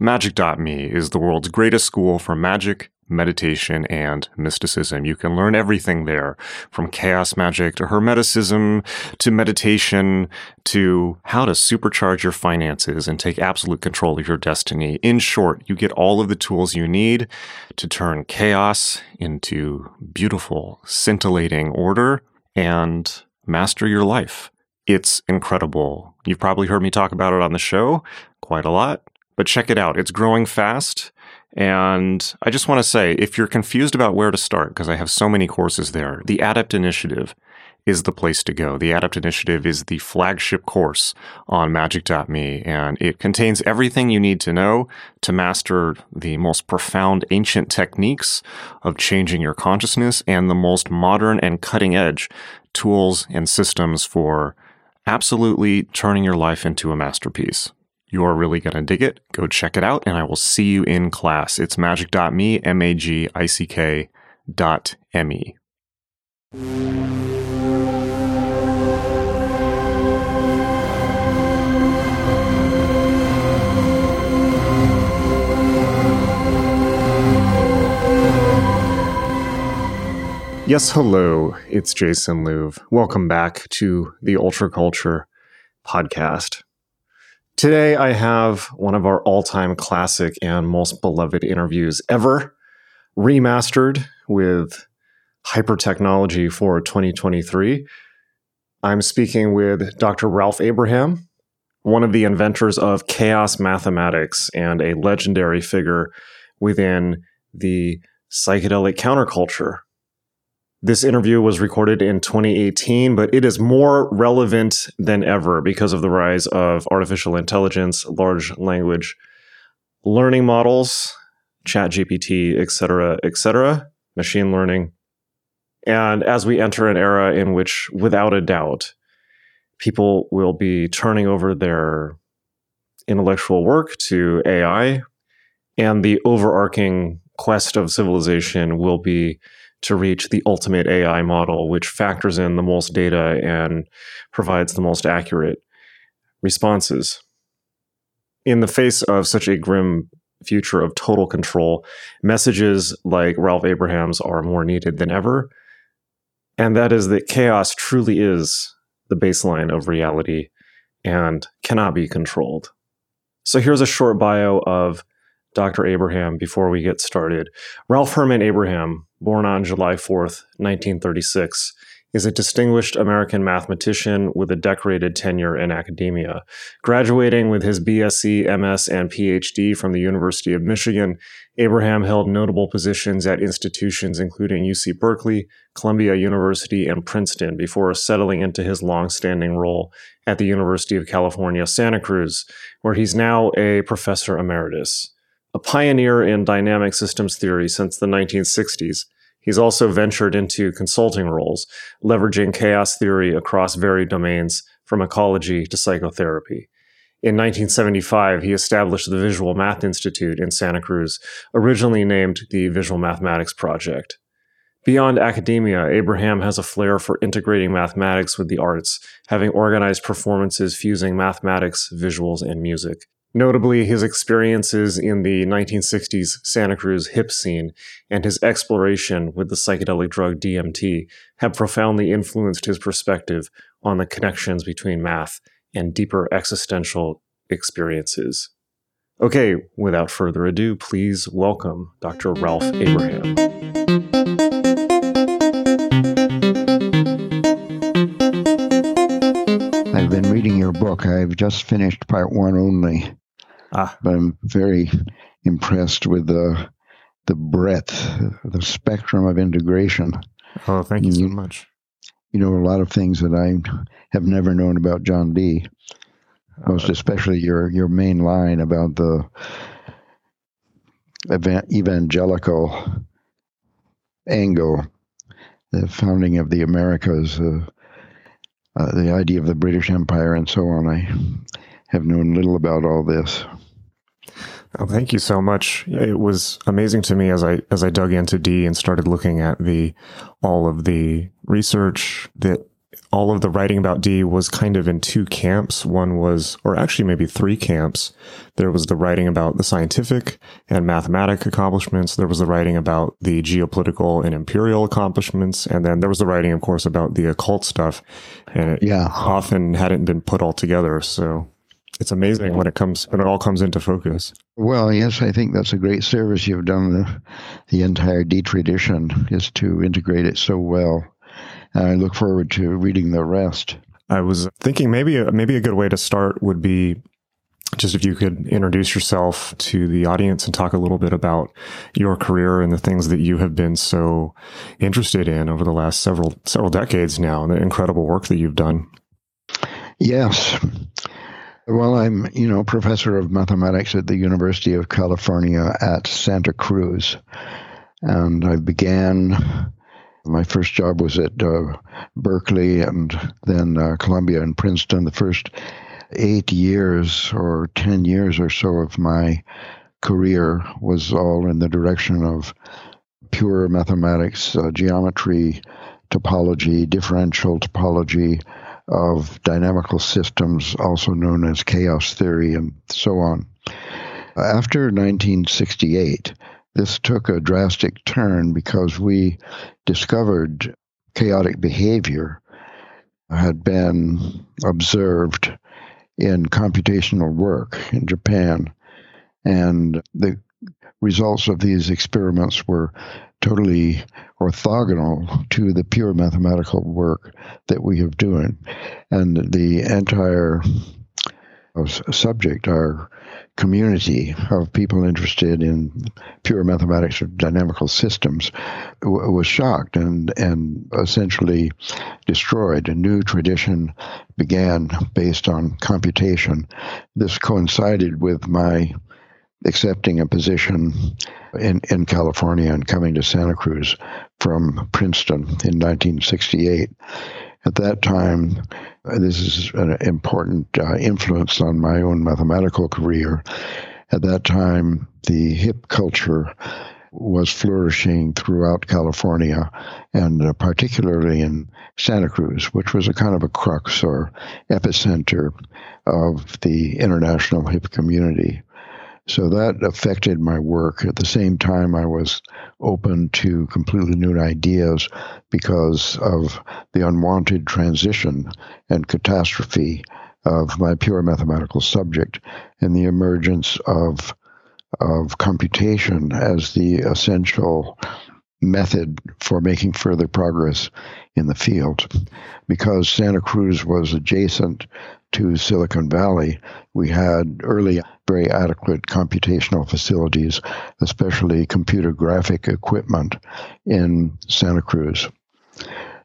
Magick.me is the world's greatest school for magic, meditation, and mysticism. You can learn everything there from chaos magic to hermeticism to meditation to how to supercharge your finances and take absolute control of your destiny. In short, you get all of the tools you need to turn chaos into beautiful, scintillating order and master your life. It's incredible. You've probably heard me talk about it on the show quite a lot, but check it out. It's growing fast. And I just want to say if you're confused about where to start, because I have so many courses there, the Adept Initiative is the place to go. The Adept Initiative is the flagship course on magick.me, and it contains everything you need to know to master the most profound ancient techniques of changing your consciousness and the most modern and cutting edge tools and systems for absolutely turning your life into a masterpiece. You are really going to dig it. Go check it out, and I will see you in class. It's magick.me, M A G I C K dot M E. Yes, hello. It's Jason Louv. Welcome back to the Ultra Culture podcast. Today, I have one of our all time classic and most beloved interviews ever, remastered with hyper technology for 2023. I'm speaking with Dr. Ralph Abraham, one of the inventors of chaos mathematics and a legendary figure within the psychedelic counterculture this interview was recorded in 2018, but it is more relevant than ever because of the rise of artificial intelligence, large language learning models, chat GPT, et cetera, et cetera, machine learning. And as we enter an era in which, without a doubt, people will be turning over their intellectual work to AI, and the overarching quest of civilization will be to reach the ultimate AI model, which factors in the most data and provides the most accurate responses. In the face of such a grim future of total control, messages like Ralph Abraham's are more needed than ever. And that is that chaos truly is the baseline of reality and cannot be controlled. So here's a short bio of Dr. Abraham before we get started. Ralph Herman Abraham born on July 4th, 1936, is a distinguished American mathematician with a decorated tenure in academia. Graduating with his BSc, MS, and PhD from the University of Michigan, Abraham held notable positions at institutions including UC Berkeley, Columbia University, and Princeton before settling into his long-standing role at the University of California, Santa Cruz, where he's now a professor emeritus a pioneer in dynamic systems theory since the 1960s. He's also ventured into consulting roles, leveraging chaos theory across varied domains from ecology to psychotherapy. In 1975, he established the Visual Math Institute in Santa Cruz, originally named the Visual Mathematics Project. Beyond academia, Abraham has a flair for integrating mathematics with the arts, having organized performances fusing mathematics, visuals, and music. Notably, his experiences in the 1960s Santa Cruz hip scene and his exploration with the psychedelic drug DMT have profoundly influenced his perspective on the connections between math and deeper existential experiences. Okay, without further ado, please welcome Dr. Ralph Abraham. I've been reading your book. I've just finished part one only. Ah. But I'm very impressed with the the breadth, the spectrum of integration. Oh, thank you, you so much. You know a lot of things that I have never known about John Dee. Most uh, especially your your main line about the evangelical angle, the founding of the Americas, uh, uh, the idea of the British Empire, and so on. I have known little about all this. Oh, thank you so much. It was amazing to me as I as I dug into Dee and started looking at the all of the research that all of the writing about Dee was kind of in two camps. One was, or actually maybe three camps. There was the writing about the scientific and mathematic accomplishments. There was the writing about the geopolitical and imperial accomplishments. And then there was the writing, of course, about the occult stuff. And it yeah. often hadn't been put all together. So it's amazing when it comes, when it all comes into focus. Well, yes, I think that's a great service you've done the, the entire Dee tradition is to integrate it so well And I look forward to reading the rest. I was thinking maybe a, maybe a good way to start would be just if you could introduce yourself to the audience and talk a little bit about your career and the things that you have been so interested in over the last several several decades now and the incredible work that you've done. Yes. Well, I'm, you know, professor of mathematics at the University of California at Santa Cruz. And I began my first job was at uh, Berkeley and then uh, Columbia and Princeton. The first eight years or 10 years or so of my career was all in the direction of pure mathematics, uh, geometry, topology, differential topology of dynamical systems, also known as chaos theory, and so on. After 1968, this took a drastic turn because we discovered chaotic behavior had been observed in computational work in Japan. And the results of these experiments were totally orthogonal to the pure mathematical work that we have doing. And the entire uh, subject, our community of people interested in pure mathematics or dynamical systems w- was shocked and and essentially destroyed. A new tradition began based on computation. This coincided with my accepting a position in, in California and coming to Santa Cruz from Princeton in 1968. At that time, this is an important uh, influence on my own mathematical career. At that time, the hip culture was flourishing throughout California and uh, particularly in Santa Cruz, which was a kind of a crux or epicenter of the international hip community. So that affected my work. At the same time, I was open to completely new ideas because of the unwanted transition and catastrophe of my pure mathematical subject and the emergence of of computation as the essential method for making further progress in the field. Because Santa Cruz was adjacent to Silicon Valley, we had early very adequate computational facilities, especially computer graphic equipment in Santa Cruz.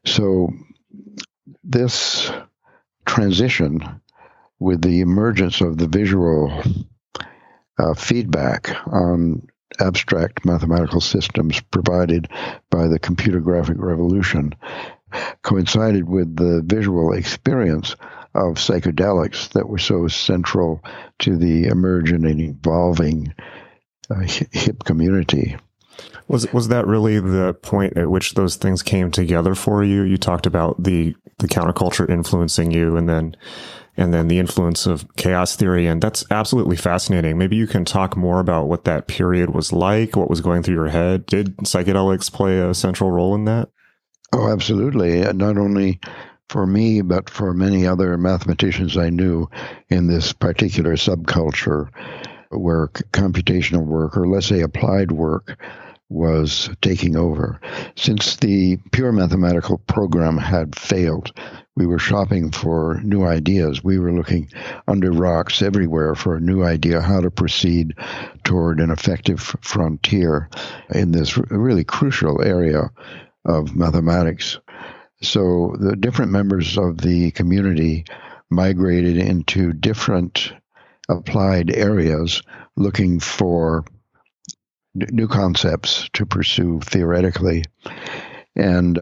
So, this transition with the emergence of the visual uh, feedback on abstract mathematical systems provided by the computer graphic revolution coincided with the visual experience of psychedelics that were so central to the emerging and evolving uh, hip community. Was was that really the point at which those things came together for you? You talked about the the counterculture influencing you, and then and then the influence of chaos theory, and that's absolutely fascinating. Maybe you can talk more about what that period was like, what was going through your head. Did psychedelics play a central role in that? Oh, absolutely. Not only for me, but for many other mathematicians I knew in this particular subculture where computational work, or let's say applied work, was taking over. Since the pure mathematical program had failed, we were shopping for new ideas. We were looking under rocks everywhere for a new idea how to proceed toward an effective frontier in this really crucial area of mathematics. So the different members of the community migrated into different applied areas looking for new concepts to pursue theoretically. And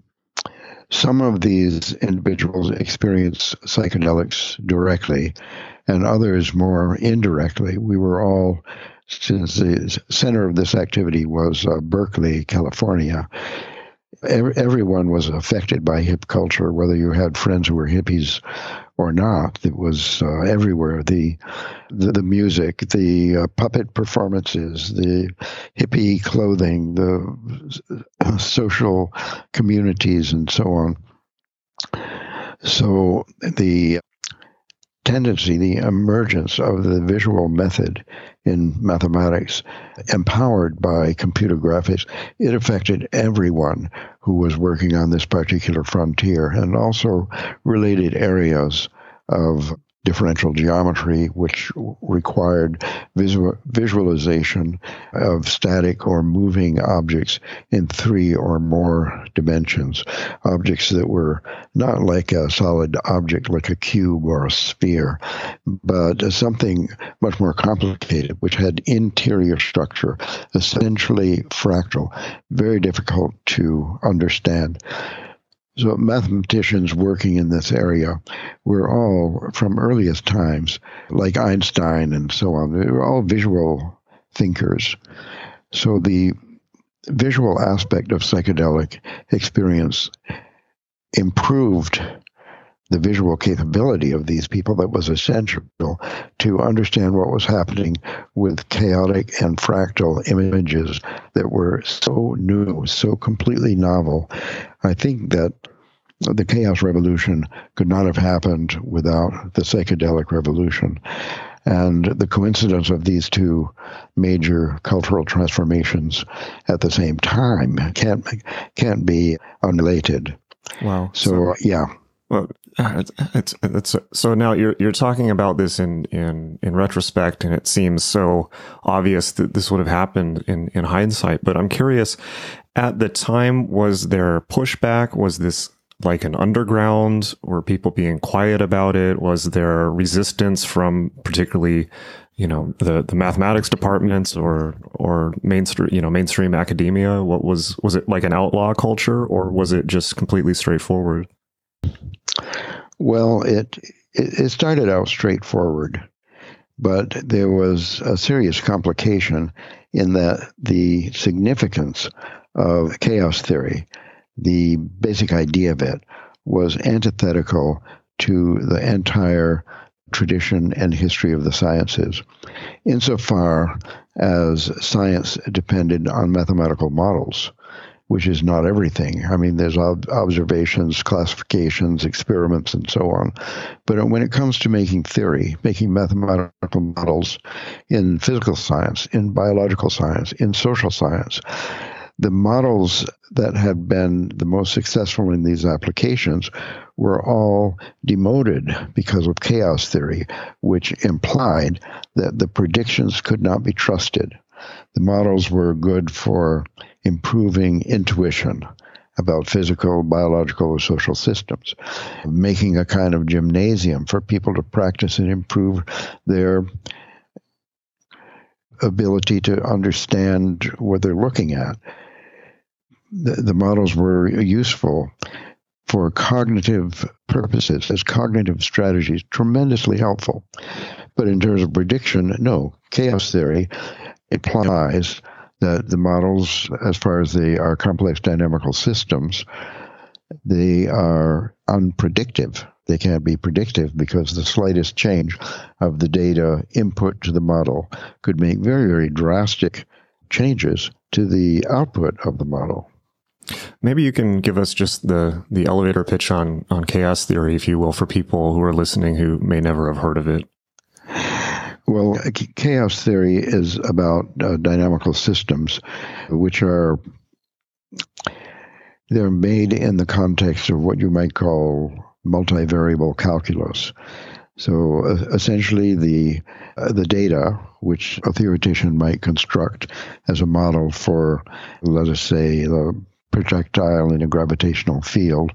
some of these individuals experience psychedelics directly, and others more indirectly. We were all, since the center of this activity was uh, Berkeley, California, everyone was affected by hip culture, whether you had friends who were hippies or not. It was uh, everywhere. The, the, the music, the uh, puppet performances, the hippie clothing, the uh, social communities, and so on. So the tendency, the emergence of the visual method in mathematics, empowered by computer graphics, it affected everyone who was working on this particular frontier and also related areas of differential geometry, which required visual, visualization of static or moving objects in three or more dimensions. Objects that were not like a solid object like a cube or a sphere, but something much more complicated, which had interior structure, essentially fractal, very difficult to understand. So mathematicians working in this area were all from earliest times, like Einstein and so on. They were all visual thinkers. So the visual aspect of psychedelic experience improved the visual capability of these people that was essential to understand what was happening with chaotic and fractal images that were so new, so completely novel. I think that the chaos revolution could not have happened without the psychedelic revolution. And the coincidence of these two major cultural transformations at the same time can't can't be unrelated. Wow. So, so yeah. Well, Ah, it's, it's, it's, so now you're you're talking about this in in in retrospect, and it seems so obvious that this would have happened in in hindsight. But I'm curious, at the time, was there pushback? Was this like an underground? Were people being quiet about it? Was there resistance from particularly, you know, the the mathematics departments or or mainstream you know mainstream academia? What was was it like an outlaw culture, or was it just completely straightforward? Well, it, it, started out straightforward, but there was a serious complication in that the significance of chaos theory, the basic idea of it, was antithetical to the entire tradition and history of the sciences, insofar as science depended on mathematical models which is not everything. I mean, there's observations, classifications, experiments, and so on. But when it comes to making theory, making mathematical models in physical science, in biological science, in social science, the models that had been the most successful in these applications were all demoted because of chaos theory, which implied that the predictions could not be trusted. The models were good for improving intuition about physical, biological, or social systems, making a kind of gymnasium for people to practice and improve their ability to understand what they're looking at. The, the models were useful for cognitive purposes as cognitive strategies, tremendously helpful. But in terms of prediction, no. Chaos theory implies that the models, as far as they are complex dynamical systems, they are unpredictive. They can't be predictive because the slightest change of the data input to the model could make very, very drastic changes to the output of the model. Maybe you can give us just the the elevator pitch on on chaos theory, if you will, for people who are listening who may never have heard of it. Well, chaos theory is about uh, dynamical systems, which are they're made in the context of what you might call multivariable calculus. So uh, essentially, the uh, the data which a theoretician might construct as a model for, let us say, the projectile in a gravitational field,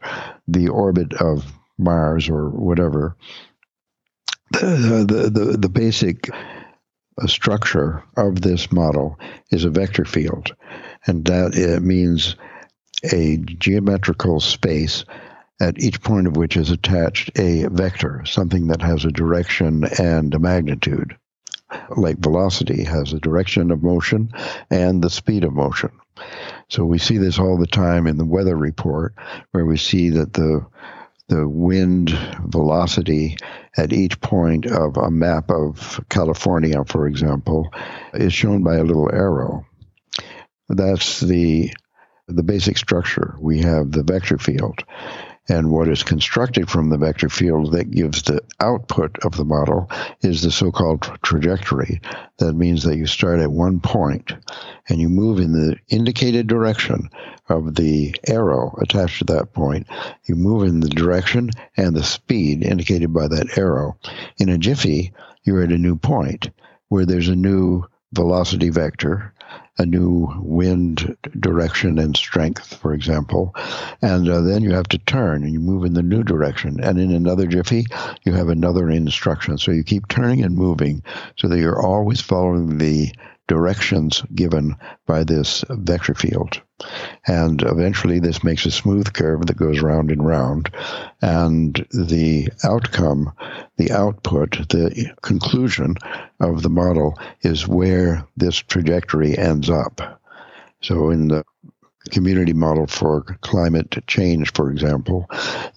the orbit of Mars or whatever, the, the, the, basic uh, structure of this model is a vector field, and that it means a geometrical space at each point of which is attached a vector, something that has a direction and a magnitude. Like velocity has a direction of motion and the speed of motion. So we see this all the time in the weather report, where we see that the the wind velocity at each point of a map of California, for example, is shown by a little arrow. That's the the basic structure. We have the vector field. And what is constructed from the vector field that gives the output of the model is the so called trajectory. That means that you start at one point and you move in the indicated direction of the arrow attached to that point. You move in the direction and the speed indicated by that arrow. In a jiffy, you're at a new point where there's a new velocity vector a new wind direction and strength, for example. And uh, then you have to turn and you move in the new direction. And in another jiffy, you have another instruction. So you keep turning and moving so that you're always following the directions given by this vector field. And eventually, this makes a smooth curve that goes round and round. And the outcome, the output, the conclusion of the model is where this trajectory ends up. So, in the community model for climate change, for example,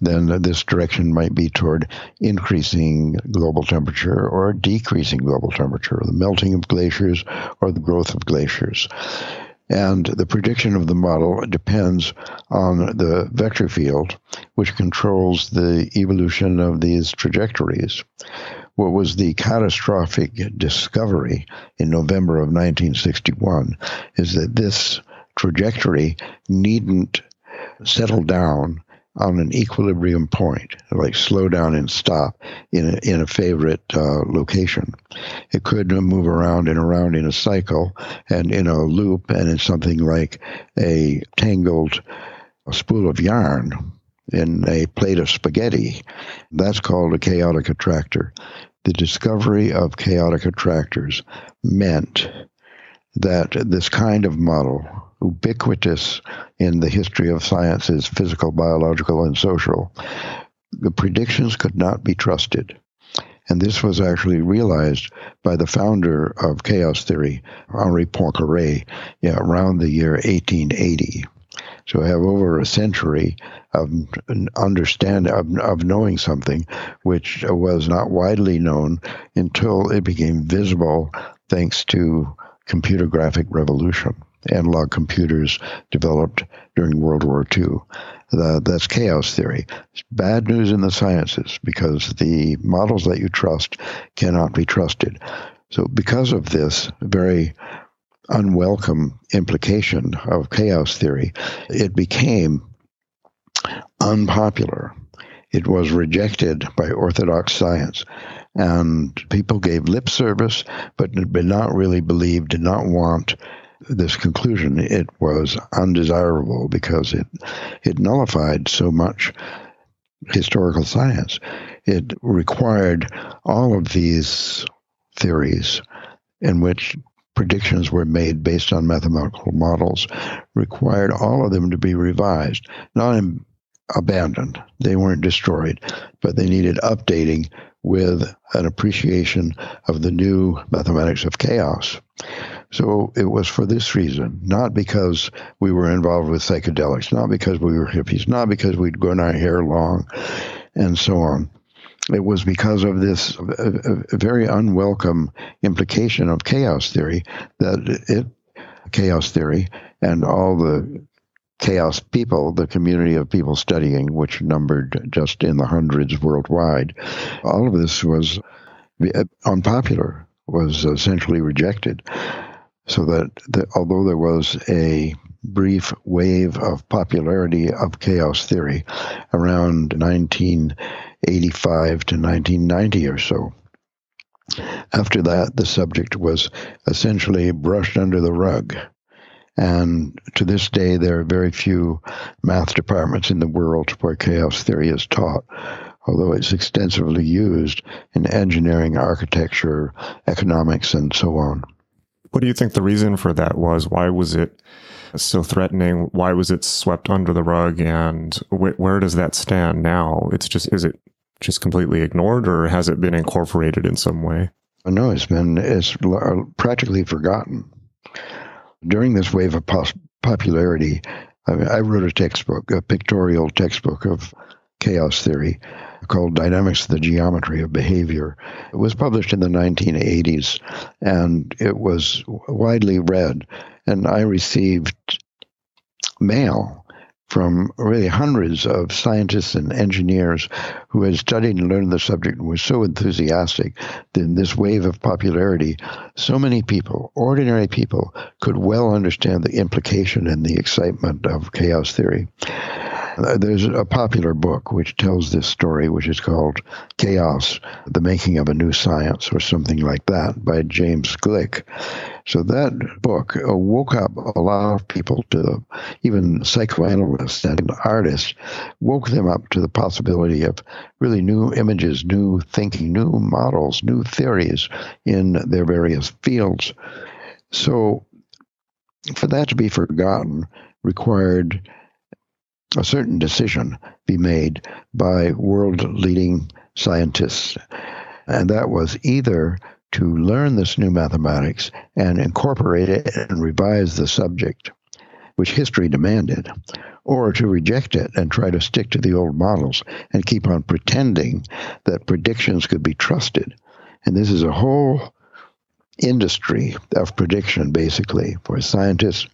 then this direction might be toward increasing global temperature or decreasing global temperature, the melting of glaciers or the growth of glaciers. And the prediction of the model depends on the vector field, which controls the evolution of these trajectories. What was the catastrophic discovery in November of 1961 is that this trajectory needn't settle down on an equilibrium point, like slow down and stop in a, in a favorite uh, location. It could move around and around in a cycle and in a loop, and in something like a tangled spool of yarn in a plate of spaghetti. That's called a chaotic attractor. The discovery of chaotic attractors meant that this kind of model ubiquitous in the history of sciences, physical, biological, and social. The predictions could not be trusted. And this was actually realized by the founder of chaos theory, Henri Poincaré, yeah, around the year 1880. So I have over a century of understand of, of knowing something which was not widely known until it became visible thanks to computer graphic revolution analog computers developed during World War II. The, that's chaos theory. It's bad news in the sciences because the models that you trust cannot be trusted. So, because of this very unwelcome implication of chaos theory, it became unpopular. It was rejected by orthodox science. And people gave lip service, but did not really believe, did not want this conclusion, it was undesirable because it it nullified so much historical science. It required all of these theories in which predictions were made based on mathematical models required all of them to be revised, not abandoned. They weren't destroyed, but they needed updating with an appreciation of the new mathematics of chaos. So it was for this reason, not because we were involved with psychedelics, not because we were hippies, not because we'd grown our hair long, and so on. It was because of this very unwelcome implication of chaos theory that it, chaos theory, and all the chaos people, the community of people studying, which numbered just in the hundreds worldwide, all of this was uh, unpopular, was essentially rejected. So that, that although there was a brief wave of popularity of chaos theory around 1985 to 1990 or so, after that, the subject was essentially brushed under the rug. And to this day, there are very few math departments in the world where chaos theory is taught, although it's extensively used in engineering, architecture, economics, and so on. What do you think the reason for that was? Why was it so threatening? Why was it swept under the rug? And wh- where does that stand now? It's just, is it just completely ignored or has it been incorporated in some way? No, it's been, it's practically forgotten. During this wave of pos- popularity. I, mean, I wrote a textbook, a pictorial textbook of chaos theory called Dynamics of the Geometry of Behavior. It was published in the 1980s and it was widely read. And I received mail from really hundreds of scientists and engineers who had studied and learned the subject and were so enthusiastic that in this wave of popularity. So many people, ordinary people, could well understand the implication and the excitement of chaos theory. Uh, there's a popular book which tells this story, which is called Chaos, The Making of a New Science, or something like that, by James Gleick. So that book woke up a lot of people to, even psychoanalysts and artists, woke them up to the possibility of really new images, new thinking, new models, new theories in their various fields. So for that to be forgotten required a certain decision be made by world leading scientists. And that was either to learn this new mathematics and incorporate it and revise the subject, which history demanded, or to reject it and try to stick to the old models and keep on pretending that predictions could be trusted. And this is a whole industry of prediction, basically, for scientists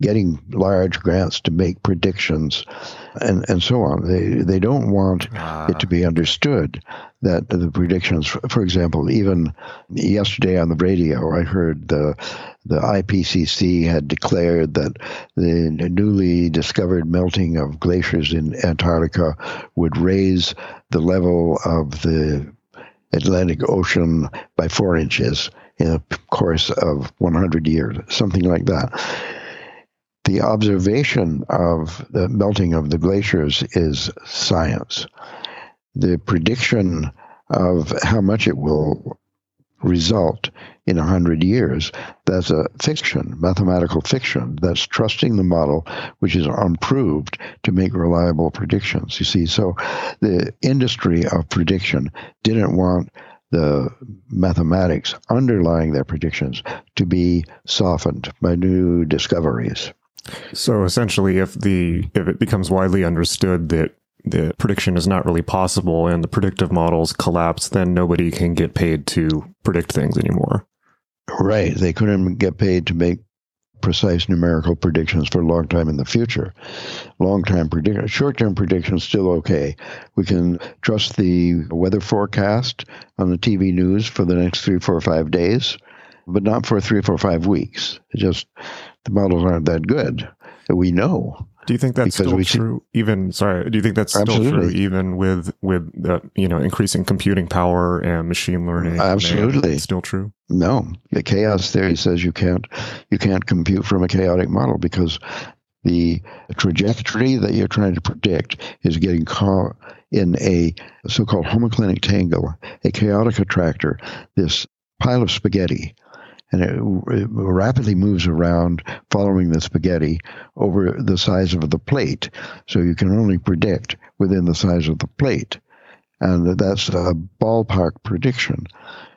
getting large grants to make predictions and, and so on. They, they don't want ah. it to be understood that the predictions, for example, even yesterday on the radio, I heard the the IPCC had declared that the newly discovered melting of glaciers in Antarctica would raise the level of the Atlantic Ocean by four inches in a course of 100 years, something like that. The observation of the melting of the glaciers is science. The prediction of how much it will result in 100 years, that's a fiction, mathematical fiction. That's trusting the model, which is unproved, to make reliable predictions. You see, so the industry of prediction didn't want the mathematics underlying their predictions to be softened by new discoveries. So essentially, if the if it becomes widely understood that the prediction is not really possible and the predictive models collapse, then nobody can get paid to predict things anymore. Right. They couldn't get paid to make precise numerical predictions for a long time in the future. Long time prediction, short term predictions still okay. We can trust the weather forecast on the TV news for the next three, four, five days, but not for three, four, five weeks. It just the models aren't that good. We know. Do you think that's still true? See, even sorry, do you think that's absolutely. still true even with with the you know increasing computing power and machine learning? Absolutely, still true. No, the chaos theory says you can't you can't compute from a chaotic model because the trajectory that you're trying to predict is getting caught in a so-called homoclinic tangle, a chaotic attractor, this pile of spaghetti and it, it, rapidly moves around following the spaghetti over the size of the plate. So you can only predict within the size of the plate. And that's a ballpark prediction.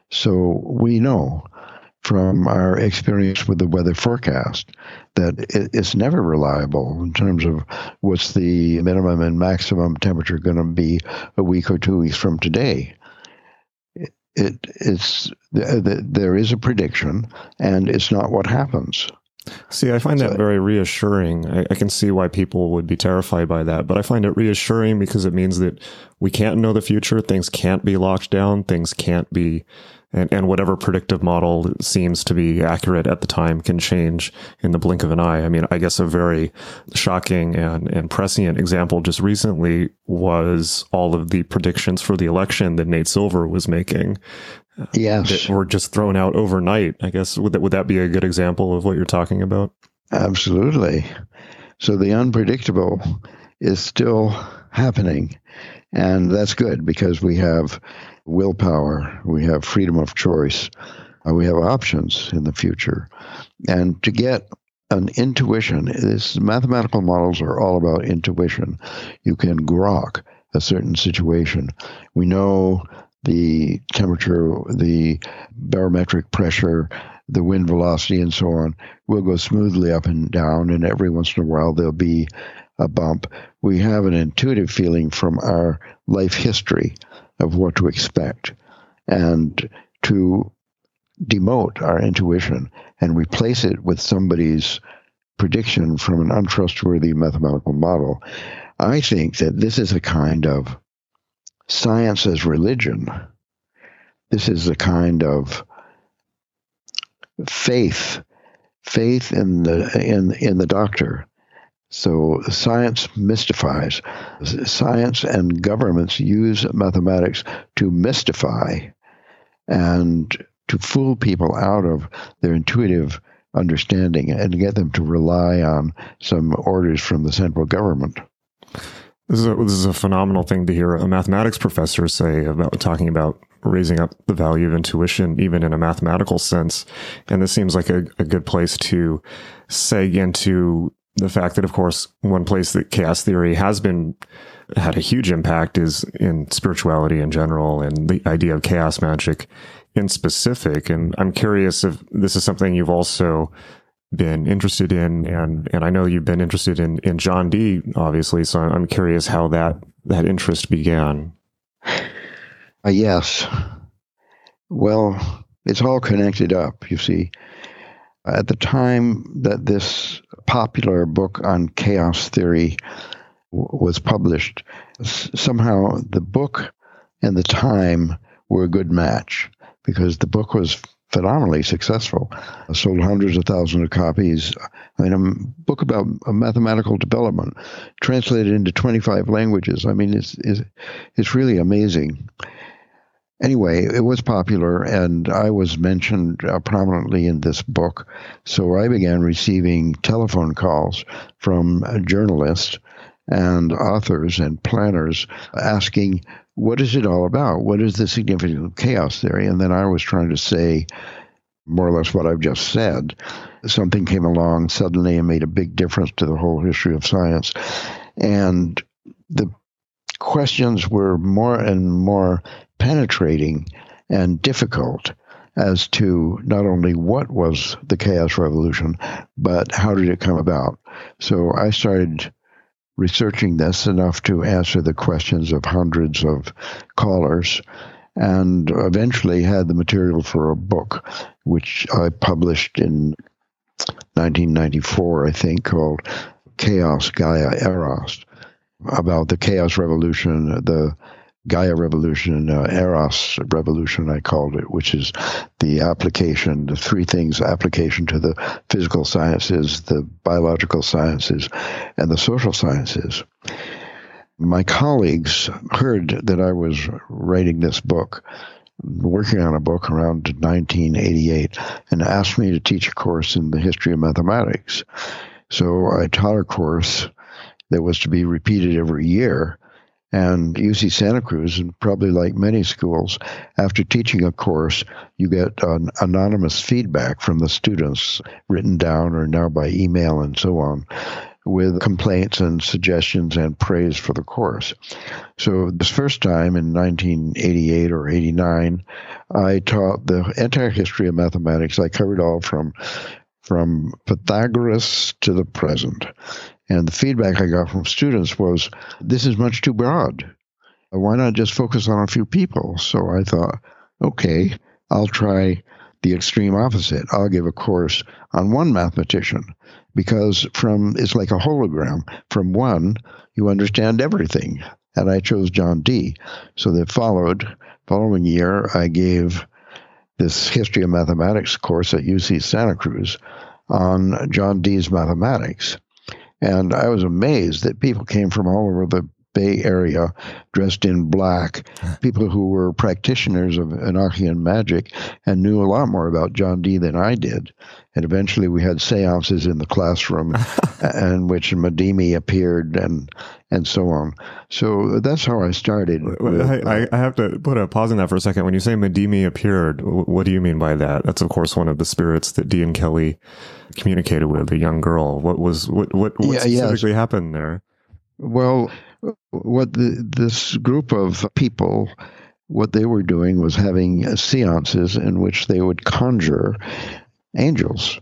So we know from our experience with the weather forecast that it, it's never reliable in terms of what's the minimum and maximum temperature going to be a week or two weeks from today it, it's there is a prediction, and it's not what happens. See, I find so, that very reassuring. I, I, can see why people would be terrified by that, but I find it reassuring because it means that we can't know the future. Things can't be locked down. Things can't be and, and whatever predictive model seems to be accurate at the time can change in the blink of an eye. I mean, I guess a very shocking and, and prescient example just recently was all of the predictions for the election that Nate Silver was making. Uh, yes. That were just thrown out overnight. I guess would that would that be a good example of what you're talking about? Absolutely. So the unpredictable is still happening. And that's good because we have willpower, we have freedom of choice, uh, we have options in the future. And to get an intuition, this mathematical models are all about intuition. You can grok a certain situation. We know the temperature, the barometric pressure, the wind velocity and so on will go smoothly up and down, and every once in a while there'll be a bump. We have an intuitive feeling from our life history of what to expect. And to demote our intuition and replace it with somebody's prediction from an untrustworthy mathematical model, I think that this is a kind of science as religion. This is a kind of faith, faith in the in in the doctor. So science mystifies. Science and governments use mathematics to mystify and to fool people out of their intuitive understanding and get them to rely on some orders from the central government. This is a, this is a phenomenal thing to hear a mathematics professor say about talking about raising up the value of intuition, even in a mathematical sense. And this seems like a, a good place to seg into the fact that, of course, one place that chaos theory has been had a huge impact is in spirituality in general and the idea of chaos magic in specific. And I'm curious if this is something you've also been interested in, and and I know you've been interested in in John Dee, obviously. So I'm curious how that that interest began. Uh, yes. Well, it's all connected up. You see, at the time that this popular book on chaos theory w- was published, s- somehow the book and the time were a good match because the book was phenomenally successful. sold hundreds of thousands of copies. I mean, a book about mathematical development, translated into 25 languages. I mean, it's it's, it's really amazing. Anyway, it was popular, and I was mentioned uh, prominently in this book. So I began receiving telephone calls from journalists and authors and planners asking what is it all about? What is the significance of chaos theory? And then I was trying to say more or less what I've just said. Something came along suddenly and made a big difference to the whole history of science. And the questions were more and more penetrating and difficult as to not only what was the chaos revolution, but how did it come about. So I started researching this enough to answer the questions of hundreds of callers and eventually had the material for a book, which I published in 1994, I think, called Chaos Gaia Eros, about the chaos revolution, the Gaia Revolution, uh, Eros Revolution, I called it, which is the application, the three things application to the physical sciences, the biological sciences, and the social sciences. My colleagues heard that I was writing this book, working on a book around 1988, and asked me to teach a course in the history of mathematics. So I taught a course that was to be repeated every year and UC Santa Cruz, and probably like many schools, after teaching a course, you get an anonymous feedback from the students written down or now by email and so on with complaints and suggestions and praise for the course. So this first time in 1988 or 89, I taught the entire history of mathematics. I covered all from from Pythagoras to the present. And the feedback I got from students was, this is much too broad. Why not just focus on a few people? So I thought, okay, I'll try the extreme opposite. I'll give a course on one mathematician because from it's like a hologram. From one, you understand everything. And I chose John Dee. So that followed following year I gave this history of mathematics course at UC Santa Cruz on John Dee's mathematics. And I was amazed that people came from all over the Bay Area dressed in black, people who were practitioners of Enochian magic and knew a lot more about John Dee than I did. And eventually we had seances in the classroom in which Madimi appeared and and so on. So that's how I started. With, I, uh, I, have to put a pause in that for a second. When you say Madimi appeared, what do you mean by that? That's of course one of the spirits that Dee and Kelly communicated with, a young girl. What was what what, what yeah, specifically yes. happened there? Well, what the, this group of people, what they were doing was having seances in which they would conjure angels.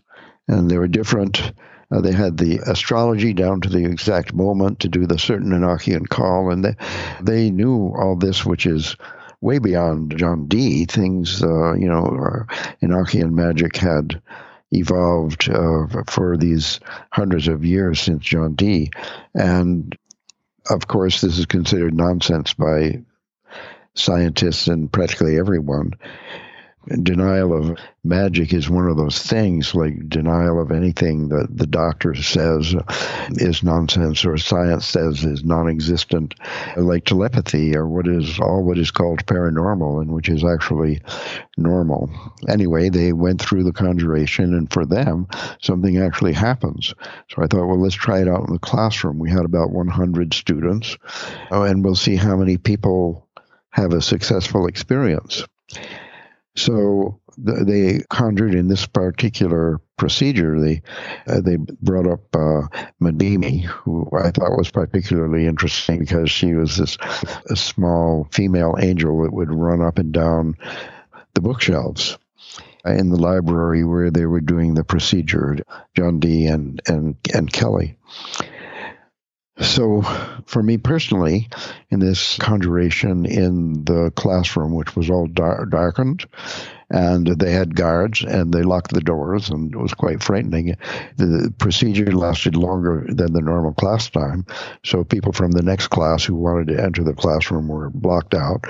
And they were different. Uh, they had the astrology down to the exact moment to do the certain Enochian call, and they, they knew all this, which is way beyond John Dee. Things, uh, you know, Enochian magic had evolved uh, for these hundreds of years since John Dee. And of course, this is considered nonsense by scientists and practically everyone denial of magic is one of those things like denial of anything that the doctor says is nonsense or science says is non-existent like telepathy or what is all what is called paranormal and which is actually normal. Anyway they went through the conjuration and for them something actually happens. So i thought well let's try it out in the classroom. We had about 100 students oh, and we'll see how many people have a successful experience so they conjured in this particular procedure. They uh, they brought up uh, Madimi, who I thought was particularly interesting because she was this a small female angel that would run up and down the bookshelves in the library where they were doing the procedure. John Dee. and and and Kelley. So, for me personally, in this conjuration in the classroom, which was all dar- darkened, and they had guards and they locked the doors, and it was quite frightening. The procedure lasted longer than the normal class time, so people from the next class who wanted to enter the classroom were blocked out.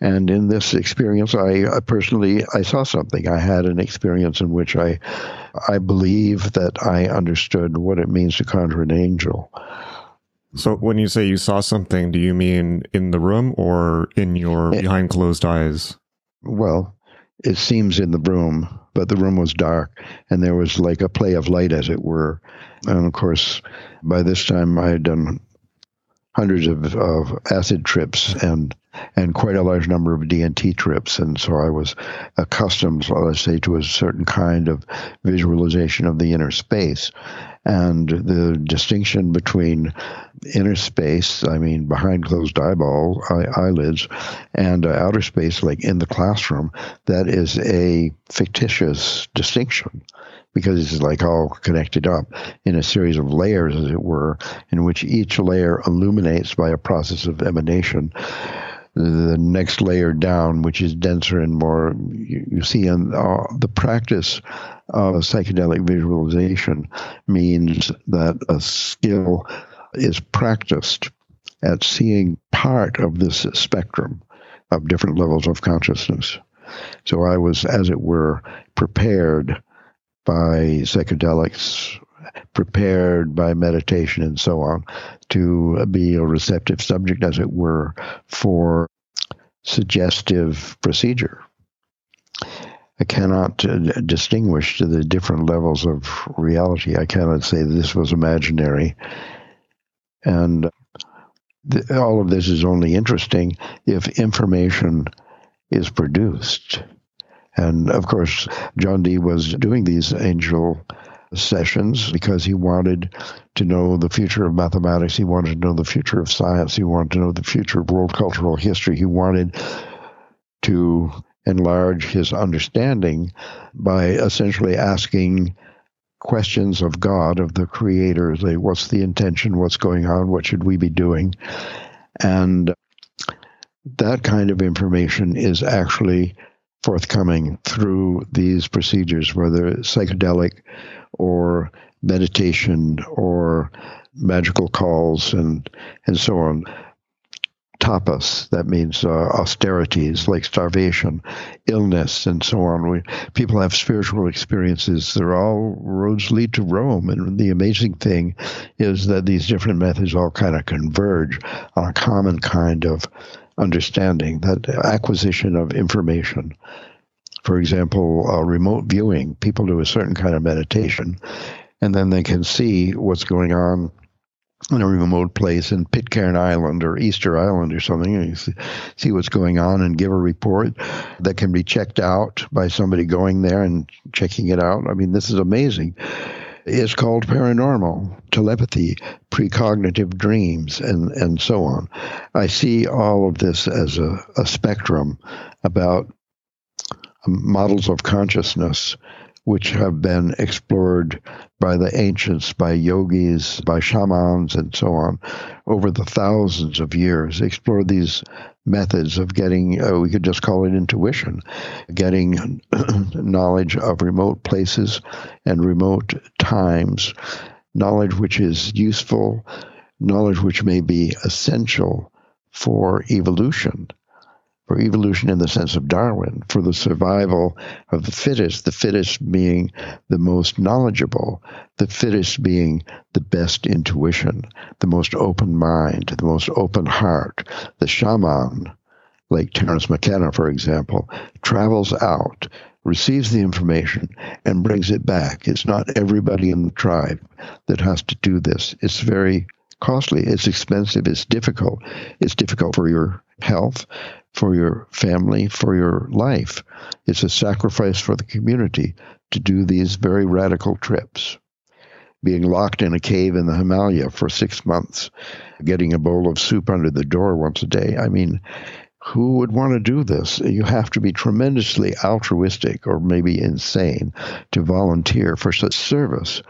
And in this experience, I, I personally I saw something. I had an experience in which I I believe that I understood what it means to conjure an angel. So when you say you saw something, do you mean in the room or in your it, eh. behind closed eyes? Well, it seems in the room, but the room was dark and there was like a play of light, as it were. And of course, by this time I had done hundreds of, of acid trips and and quite a large number of DMT trips, and so I was accustomed, let's say, to a certain kind of visualization of the inner space. And the distinction between inner space, I mean, behind closed eyeball eye, eyelids, and uh, outer space, like in the classroom, that is a fictitious distinction because it's like all connected up in a series of layers, as it were, in which each layer illuminates by a process of emanation the next layer down, which is denser and more, you, you see, in uh, the practice of psychedelic visualization means that a skill is practiced at seeing part of this spectrum of different levels of consciousness. So I was, as it were, prepared by psychedelics, prepared by meditation and so on to be a receptive subject, as it were, for suggestive procedure. I cannot uh, distinguish the different levels of reality. I cannot say this was imaginary. And all of this is only interesting if information is produced. And of course, John Dee was doing these angel sessions because he wanted to know the future of mathematics. He wanted to know the future of science. He wanted to know the future of world cultural history. He wanted to enlarge his understanding by essentially asking questions of God, of the Creator. Like, what's the intention? What's going on? What should we be doing? And that kind of information is actually forthcoming through these procedures, whether psychedelic or meditation or magical calls and and so on. Tapas, that means uh, austerities like starvation, illness, and so on. We, people have spiritual experiences. They're all roads lead to Rome. And the amazing thing is that these different methods all kind of converge on a common kind of understanding, that acquisition of information for example, uh, remote viewing. People do a certain kind of meditation, and then they can see what's going on in a remote place in Pitcairn Island or Easter Island or something, and see, see what's going on and give a report that can be checked out by somebody going there and checking it out. I mean, this is amazing. It's called paranormal, telepathy, precognitive dreams, and, and so on. I see all of this as a, a spectrum about models of consciousness which have been explored by the ancients, by yogis, by shamans, and so on, over the thousands of years. Explore these methods of getting, uh, we could just call it intuition, getting knowledge of remote places and remote times, knowledge which is useful, knowledge which may be essential for evolution for evolution in the sense of Darwin, for the survival of the fittest, the fittest being the most knowledgeable, the fittest being the best intuition, the most open mind, the most open heart. The shaman, like Terence McKenna, for example, travels out, receives the information, and brings it back. It's not everybody in the tribe that has to do this. It's very costly, it's expensive, it's difficult. It's difficult for your health, for your family, for your life. It's a sacrifice for the community to do these very radical trips. Being locked in a cave in the Himalaya for six months, getting a bowl of soup under the door once a day. I mean, who would want to do this? You have to be tremendously altruistic or maybe insane to volunteer for such service.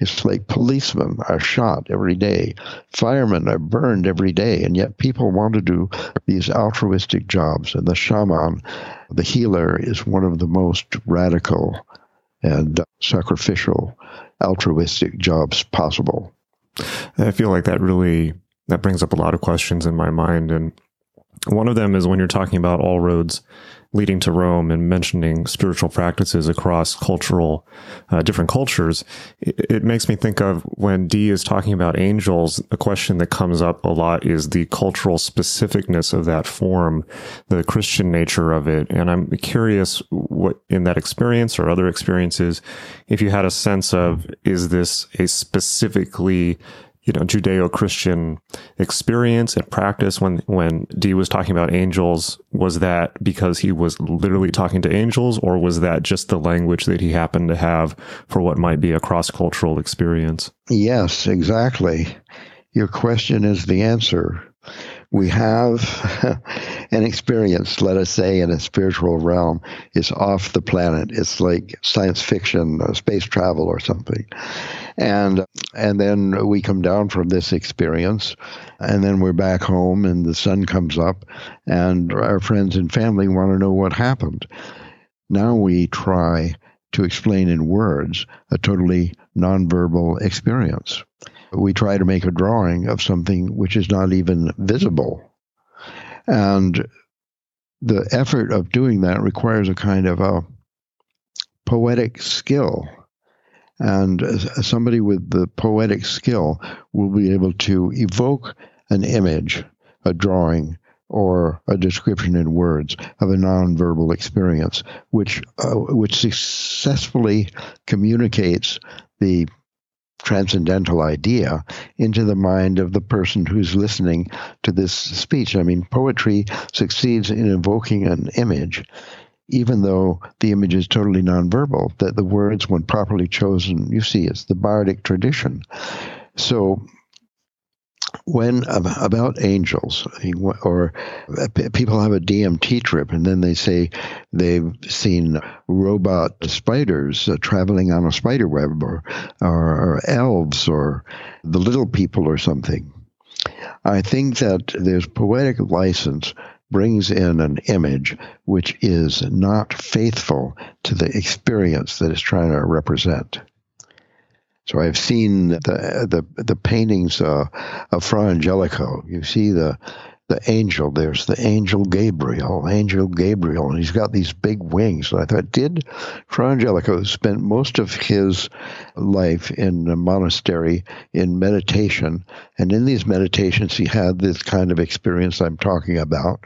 It's like policemen are shot every day, firemen are burned every day, and yet people want to do these altruistic jobs. And the shaman, the healer, is one of the most radical and sacrificial altruistic jobs possible. I feel like that really that brings up a lot of questions in my mind and one of them is when you're talking about all roads leading to Rome and mentioning spiritual practices across cultural, uh, different cultures, it, it, makes me think of when Dee is talking about angels, a question that comes up a lot is the cultural specificness of that form, the Christian nature of it. And I'm curious what in that experience or other experiences, if you had a sense of, is this a specifically you know judeo-christian experience and practice when when dee was talking about angels was that because he was literally talking to angels or was that just the language that he happened to have for what might be a cross-cultural experience? Yes exactly. Your question is the answer we have an experience, let us say, in a spiritual realm, is off the planet. It's like science fiction, uh, space travel, or something. And and then we come down from this experience, and then we're back home, and the sun comes up, and our friends and family want to know what happened. Now we try to explain in words a totally nonverbal experience we try to make a drawing of something which is not even visible. And the effort of doing that requires a kind of a poetic skill. And somebody with the poetic skill will be able to evoke an image, a drawing, or a description in words of a nonverbal experience, which uh, which successfully communicates the transcendental idea into the mind of the person who's listening to this speech. I mean, poetry succeeds in evoking an image, even though the image is totally nonverbal, that the words, when properly chosen, you see, it's the bardic tradition. So when about angels or uh, people have a DMT trip and then they say they've seen robot spiders uh, traveling on a spider web or, or, or elves or the little people or something. I think that there's poetic license brings in an image which is not faithful to the experience that it's trying to represent. So I've seen the the the paintings uh, of Fra Angelico. You see the the angel. There's the angel Gabriel, angel Gabriel, and he's got these big wings. And I thought, did Fra Angelico spend most of his life in a monastery in meditation? And in these meditations, he had this kind of experience I'm talking about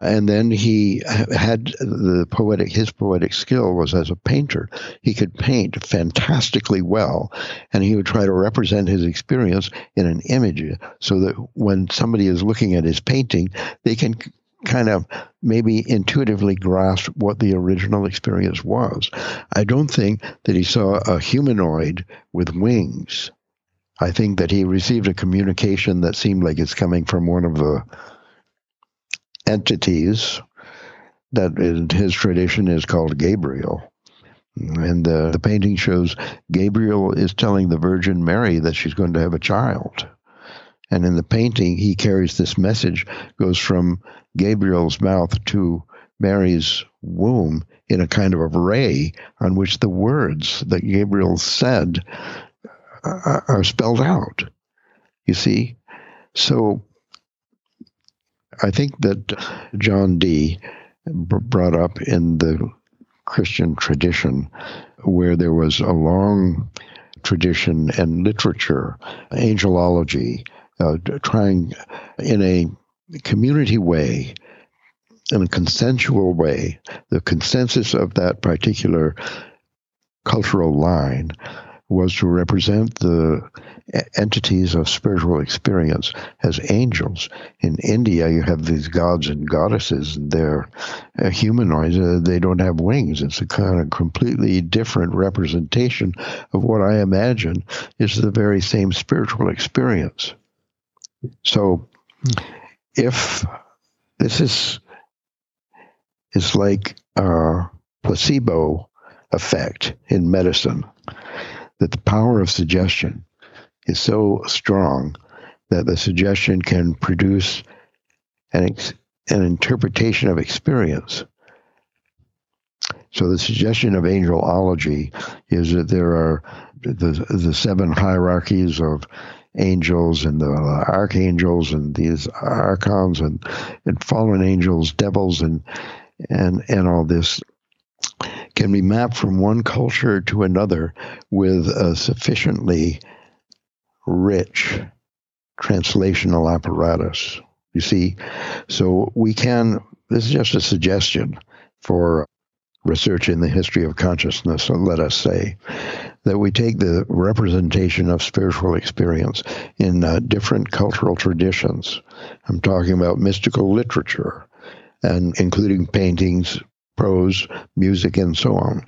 and then he had the poetic his poetic skill was as a painter. He could paint fantastically well and he would try to represent his experience in an image so that when somebody is looking at his painting they can kind of maybe intuitively grasp what the original experience was. I don't think that he saw a humanoid with wings. I think that he received a communication that seemed like it's coming from one of the entities that in his tradition is called Gabriel. And the, the painting shows Gabriel is telling the Virgin Mary that she's going to have a child. And in the painting, he carries this message, goes from Gabriel's mouth to Mary's womb in a kind of array on which the words that Gabriel said uh, are spelled out. You see? So I think that John Dee brought up in the Christian tradition where there was a long tradition and literature, angelology, uh, trying in a community way, in a consensual way, the consensus of that particular cultural line was to represent the entities of spiritual experience as angels. In India, you have these gods and goddesses, and they're uh, humanoids. Uh, they don't have wings. It's a kind of completely different representation of what I imagine is the very same spiritual experience. So, if this is is like a placebo effect in medicine, that the power of suggestion is so strong that the suggestion can produce an, ex- an interpretation of experience. So the suggestion of angelology is that there are the, the seven hierarchies of angels and the archangels and these archons and, and fallen angels, devils and and and all this can be mapped from one culture to another with a sufficiently rich translational apparatus. You see, so we can, this is just a suggestion for research in the history of consciousness, let us say, that we take the representation of spiritual experience in uh, different cultural traditions. I'm talking about mystical literature, and including paintings, prose, music, and so on.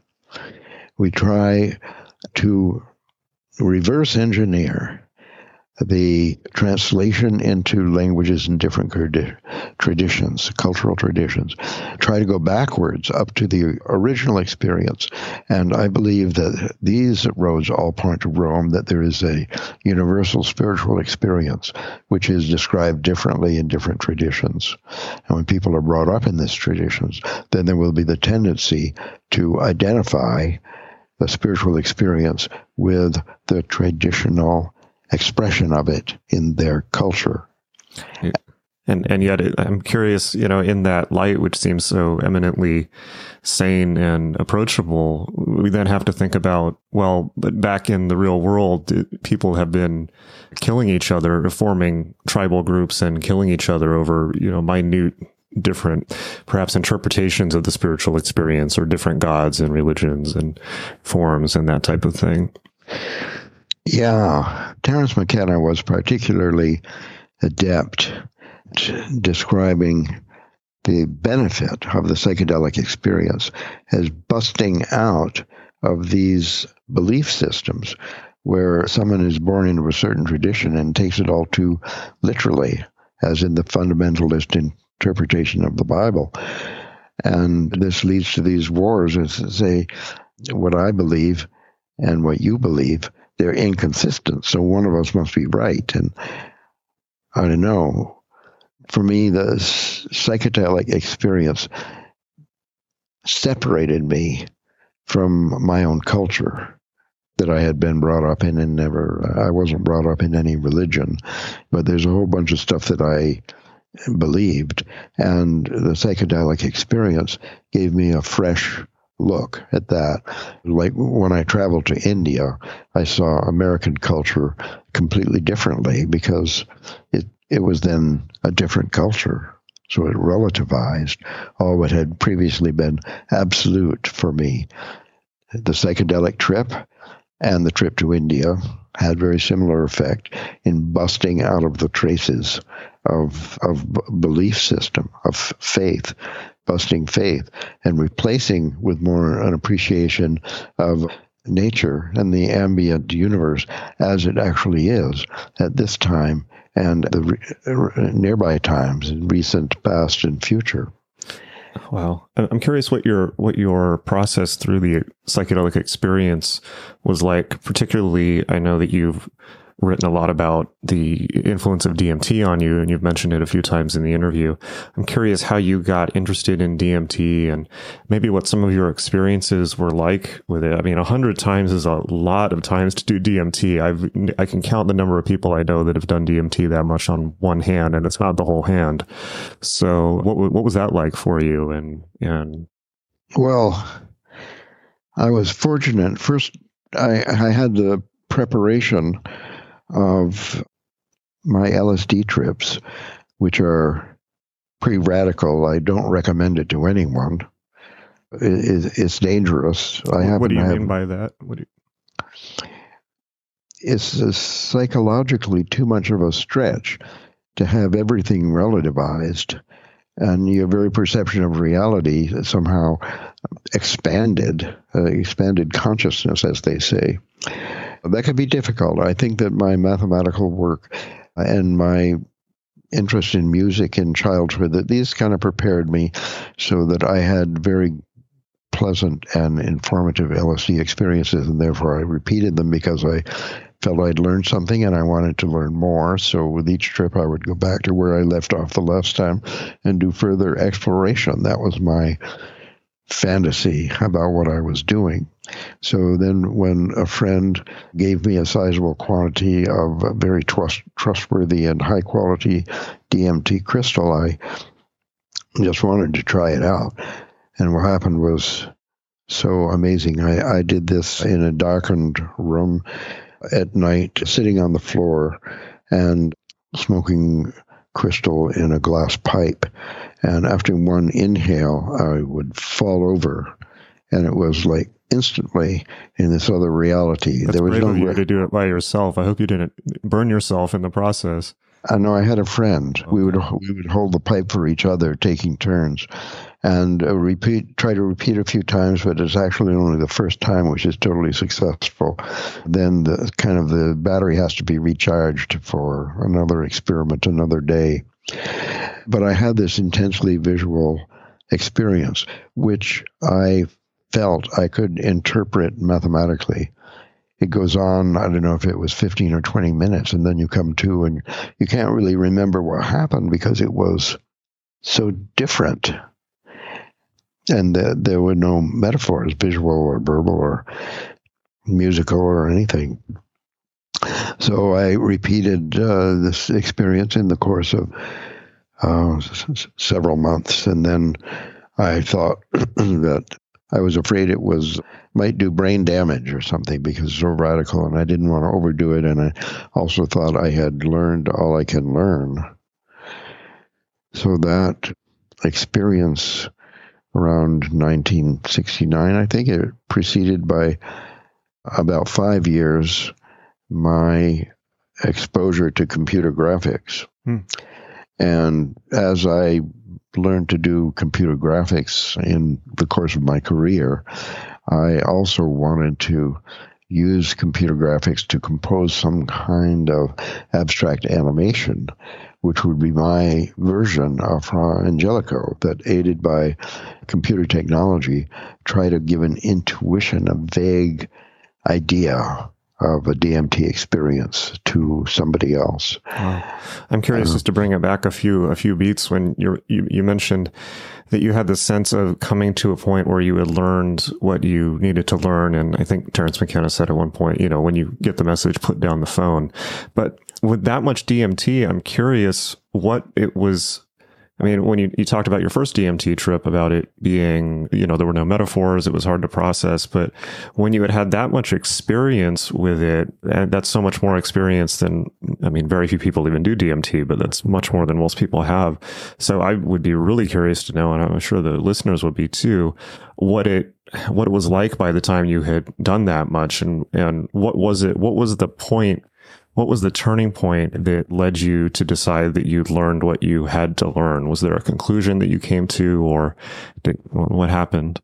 We try to reverse engineer the translation into languages in different traditions, cultural traditions, try to go backwards up to the original experience. And I believe that these roads all point to Rome, that there is a universal spiritual experience, which is described differently in different traditions. And when people are brought up in these traditions, then there will be the tendency to identify the spiritual experience with the traditional expression of it in their culture. And and yet, it, I'm curious, you know, in that light, which seems so eminently sane and approachable, we then have to think about, well, but back in the real world, people have been killing each other, forming tribal groups, and killing each other over, you know, minute different perhaps interpretations of the spiritual experience or different gods and religions and forms and that type of thing. Yeah, Terence McKenna was particularly adept describing the benefit of the psychedelic experience as busting out of these belief systems where someone is born into a certain tradition and takes it all too literally, as in the fundamentalist interpretation of the Bible. And this leads to these wars as say what I believe and what you believe they're inconsistent. So one of us must be right. And I don't know. For me, the psychedelic experience separated me from my own culture that I had been brought up in and never, I wasn't brought up in any religion, but there's a whole bunch of stuff that I believed. And the psychedelic experience gave me a fresh look at that. Like when I traveled to India, I saw American culture completely differently because it, it was then a different culture. So it relativized all what had previously been absolute for me. The psychedelic trip and the trip to India had very similar effect in busting out of the traces of of belief system of faith busting faith and replacing with more an appreciation of nature and the ambient universe as it actually is at this time and the re- nearby times in recent past and future Wow, I'm curious what your what your process through the psychedelic experience was like. Particularly, I know that you've written a lot about the influence of DMT on you, and you've mentioned it a few times in the interview. I'm curious how you got interested in DMT and maybe what some of your experiences were like with it. I mean, a hundred times is a lot of times to do DMT. I've I can count the number of people I know that have done DMT that much on one hand, and it's not the whole hand. So, what what was that like for you? And and well, I was fortunate. First, I I had the preparation of my LSD trips, which are pretty radical. I don't recommend it to anyone. It, it's dangerous. I what do you mean by that? What do you... It's psychologically too much of a stretch to have everything relativized and your very perception of reality somehow expanded, uh, expanded consciousness, as they say. That can be difficult. I think that my mathematical work uh, and my interest in music in childhood that these kind of prepared me so that I had very pleasant and informative LSD experiences, and therefore I repeated them because I felt I'd learned something and I wanted to learn more. So with each trip, I would go back to where I left off the last time and do further exploration. That was my fantasy about what I was doing. So then, when a friend gave me a sizable quantity of very trust, trustworthy and high quality DMT crystal, I just wanted to try it out. And what happened was so amazing. I, I did this in a darkened room at night, sitting on the floor and smoking crystal in a glass pipe. And after one inhale, I would fall over. And it was like instantly in this other reality. That's there was brave no of you to do it by yourself. I hope you didn't burn yourself in the process. I know I had a friend. Okay. We would we would hold the pipe for each other, taking turns, and uh, repeat. Try to repeat a few times, but it's actually only the first time, which is totally successful. Then the kind of the battery has to be recharged for another experiment, another day. But I had this intensely visual experience, which I felt I could interpret mathematically it goes on, I don't know if it was 15 or 20 minutes, and then you come to and you can't really remember what happened because it was so different. And the, there were no metaphors, visual or verbal or musical or anything. So I repeated uh, this experience in the course of uh, s- several months, and then I thought that I was afraid it was might do brain damage or something because it's so radical, and I didn't want to overdo it. And I also thought I had learned all I can learn. So that experience around 1969, I think it preceded by about five years my exposure to computer graphics. Hmm. And as I learned to do computer graphics in the course of my career, I also wanted to use computer graphics to compose some kind of abstract animation, which would be my version of Fra Angelico that, aided by computer technology, try to give an intuition, a vague idea of a DMT experience to somebody else. Wow. I'm curious uh, just to bring it back a few a few beats when you you mentioned that you had the sense of coming to a point where you had learned what you needed to learn, and I think Terence McKenna said at one point, you know, when you get the message, put down the phone. But with that much DMT, I'm curious what it was I mean, when you, you talked about your first DMT trip about it being, you know, there were no metaphors, it was hard to process. But when you had had that much experience with it, and that's so much more experience than, I mean, very few people even do DMT, but that's much more than most people have. So I would be really curious to know, and I'm sure the listeners would be too, what it, what it was like by the time you had done that much and, and what was it, what was the point what was the turning point that led you to decide that you'd learned what you had to learn? Was there a conclusion that you came to, or did, what happened?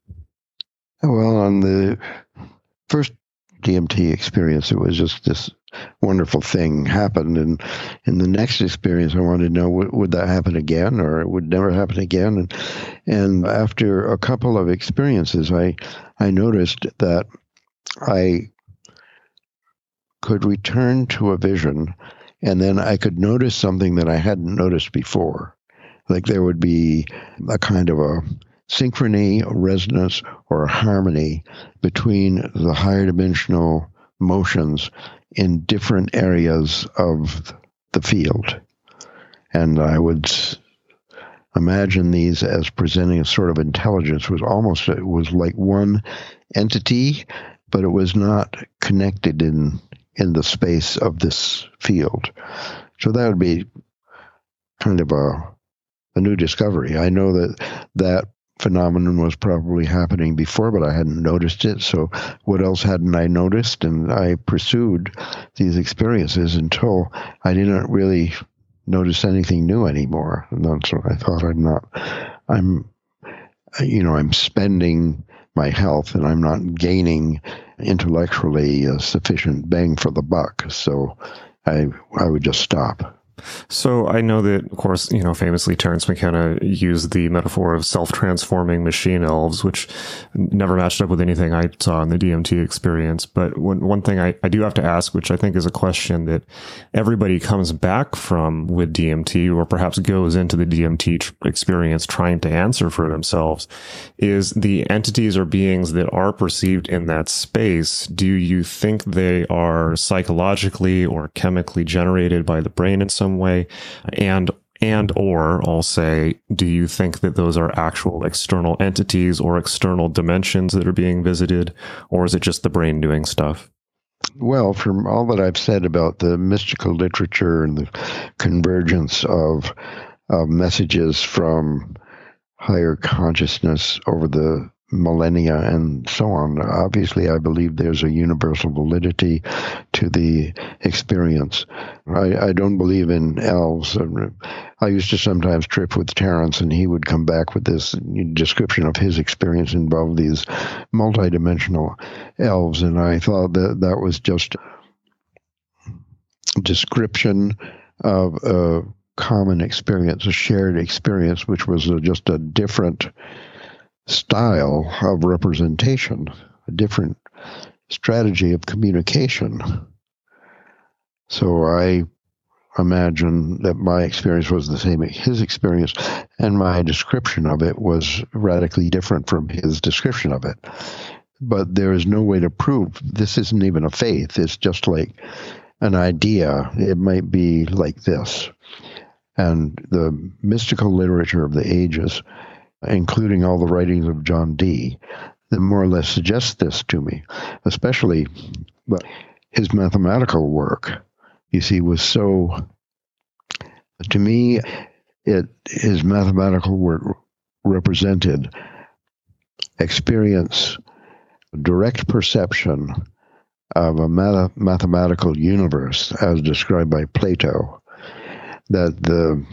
Oh, well, on the first DMT experience, it was just this wonderful thing happened. And in the next experience, I wanted to know would, would that happen again or it would never happen again. And, and after a couple of experiences, I, I noticed that I could return to a vision and then I could notice something that I hadn't noticed before. Like there would be a kind of a synchrony, a resonance, or a harmony between the higher dimensional motions in different areas of the field. And I would imagine these as presenting a sort of intelligence was almost it was like one entity but it was not connected in in the space of this field so that would be kind of a a new discovery i know that that phenomenon was probably happening before, but I hadn't noticed it. So, what else hadn't I noticed? And I pursued these experiences until I didn't really notice anything new anymore. And that's what I thought. I'm not, I'm, you know, I'm spending my health and I'm not gaining intellectually a sufficient bang for the buck. So, I I would just stop. So I know that, of course, you know, famously Terence McKenna used the metaphor of self-transforming machine elves, which never matched up with anything I saw in the DMT experience. But one, one thing I, I do have to ask, which I think is a question that everybody comes back from with DMT, or perhaps goes into the DMT tr- experience trying to answer for themselves, is the entities or beings that are perceived in that space. Do you think they are psychologically or chemically generated by the brain in some some way and and or I'll say, do you think that those are actual external entities or external dimensions that are being visited, or is it just the brain doing stuff? Well, from all that I've said about the mystical literature and the convergence of, of messages from higher consciousness over the millennia and so on. Obviously, I believe there's a universal validity to the experience. I, I don't believe in elves. Um, I used to sometimes trip with Terence, and he would come back with this description of his experience involved these multidimensional elves, and I thought that that was just description of a common experience, a shared experience, which was just a different style of representation, a different strategy of communication. So I imagine that my experience was the same as his experience, and my description of it was radically different from his description of it. But there is no way to prove this isn't even a faith, it's just like an idea. It might be like this. And the mystical literature of the ages including all the writings of John Dee, that more or less suggest this to me, especially but his mathematical work, you see, was so, to me, it his mathematical work represented experience, direct perception of a math- mathematical universe as described by Plato, that the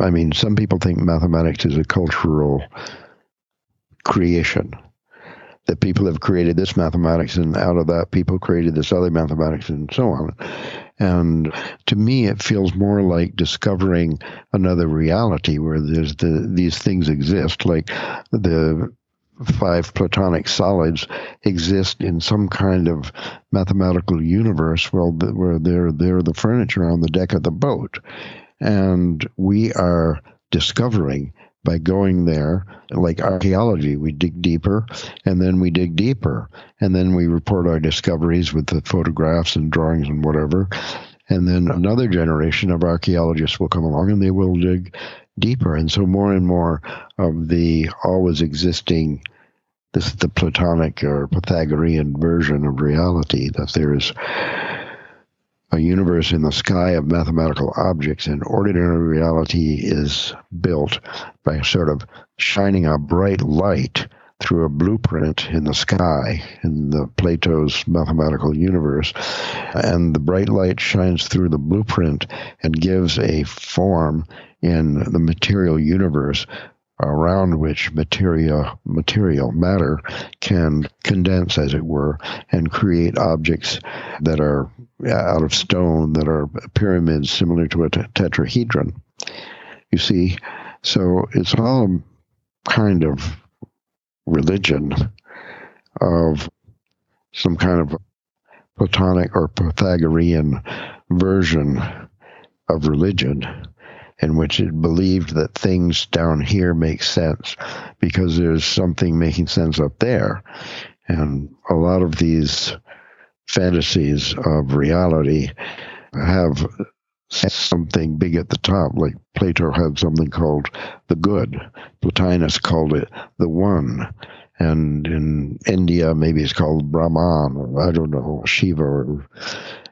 I mean, some people think mathematics is a cultural creation. That people have created this mathematics, and out of that, people created this other mathematics, and so on. And to me, it feels more like discovering another reality where there's the these things exist, like the five platonic solids exist in some kind of mathematical universe where they're they're the furniture on the deck of the boat and we are discovering by going there, like archaeology, we dig deeper and then we dig deeper. And then we report our discoveries with the photographs and drawings and whatever. And then another generation of archaeologists will come along and they will dig deeper. And so more and more of the always existing, this is the Platonic or Pythagorean version of reality, that there is a universe in the sky of mathematical objects, and ordinary reality is built by sort of shining a bright light through a blueprint in the sky in the Plato's mathematical universe. And the bright light shines through the blueprint and gives a form in the material universe around which material material matter can condense as it were and create objects that are out of stone that are pyramids similar to a tetrahedron. You see so it's all kind of religion of some kind of Platonic or Pythagorean version of religion in which it believed that things down here make sense because there's something making sense up there. And a lot of these fantasies of reality have something big at the top, like Plato had something called the good. Plotinus called it the one. And in India, maybe it's called Brahman, or I don't know, Shiva or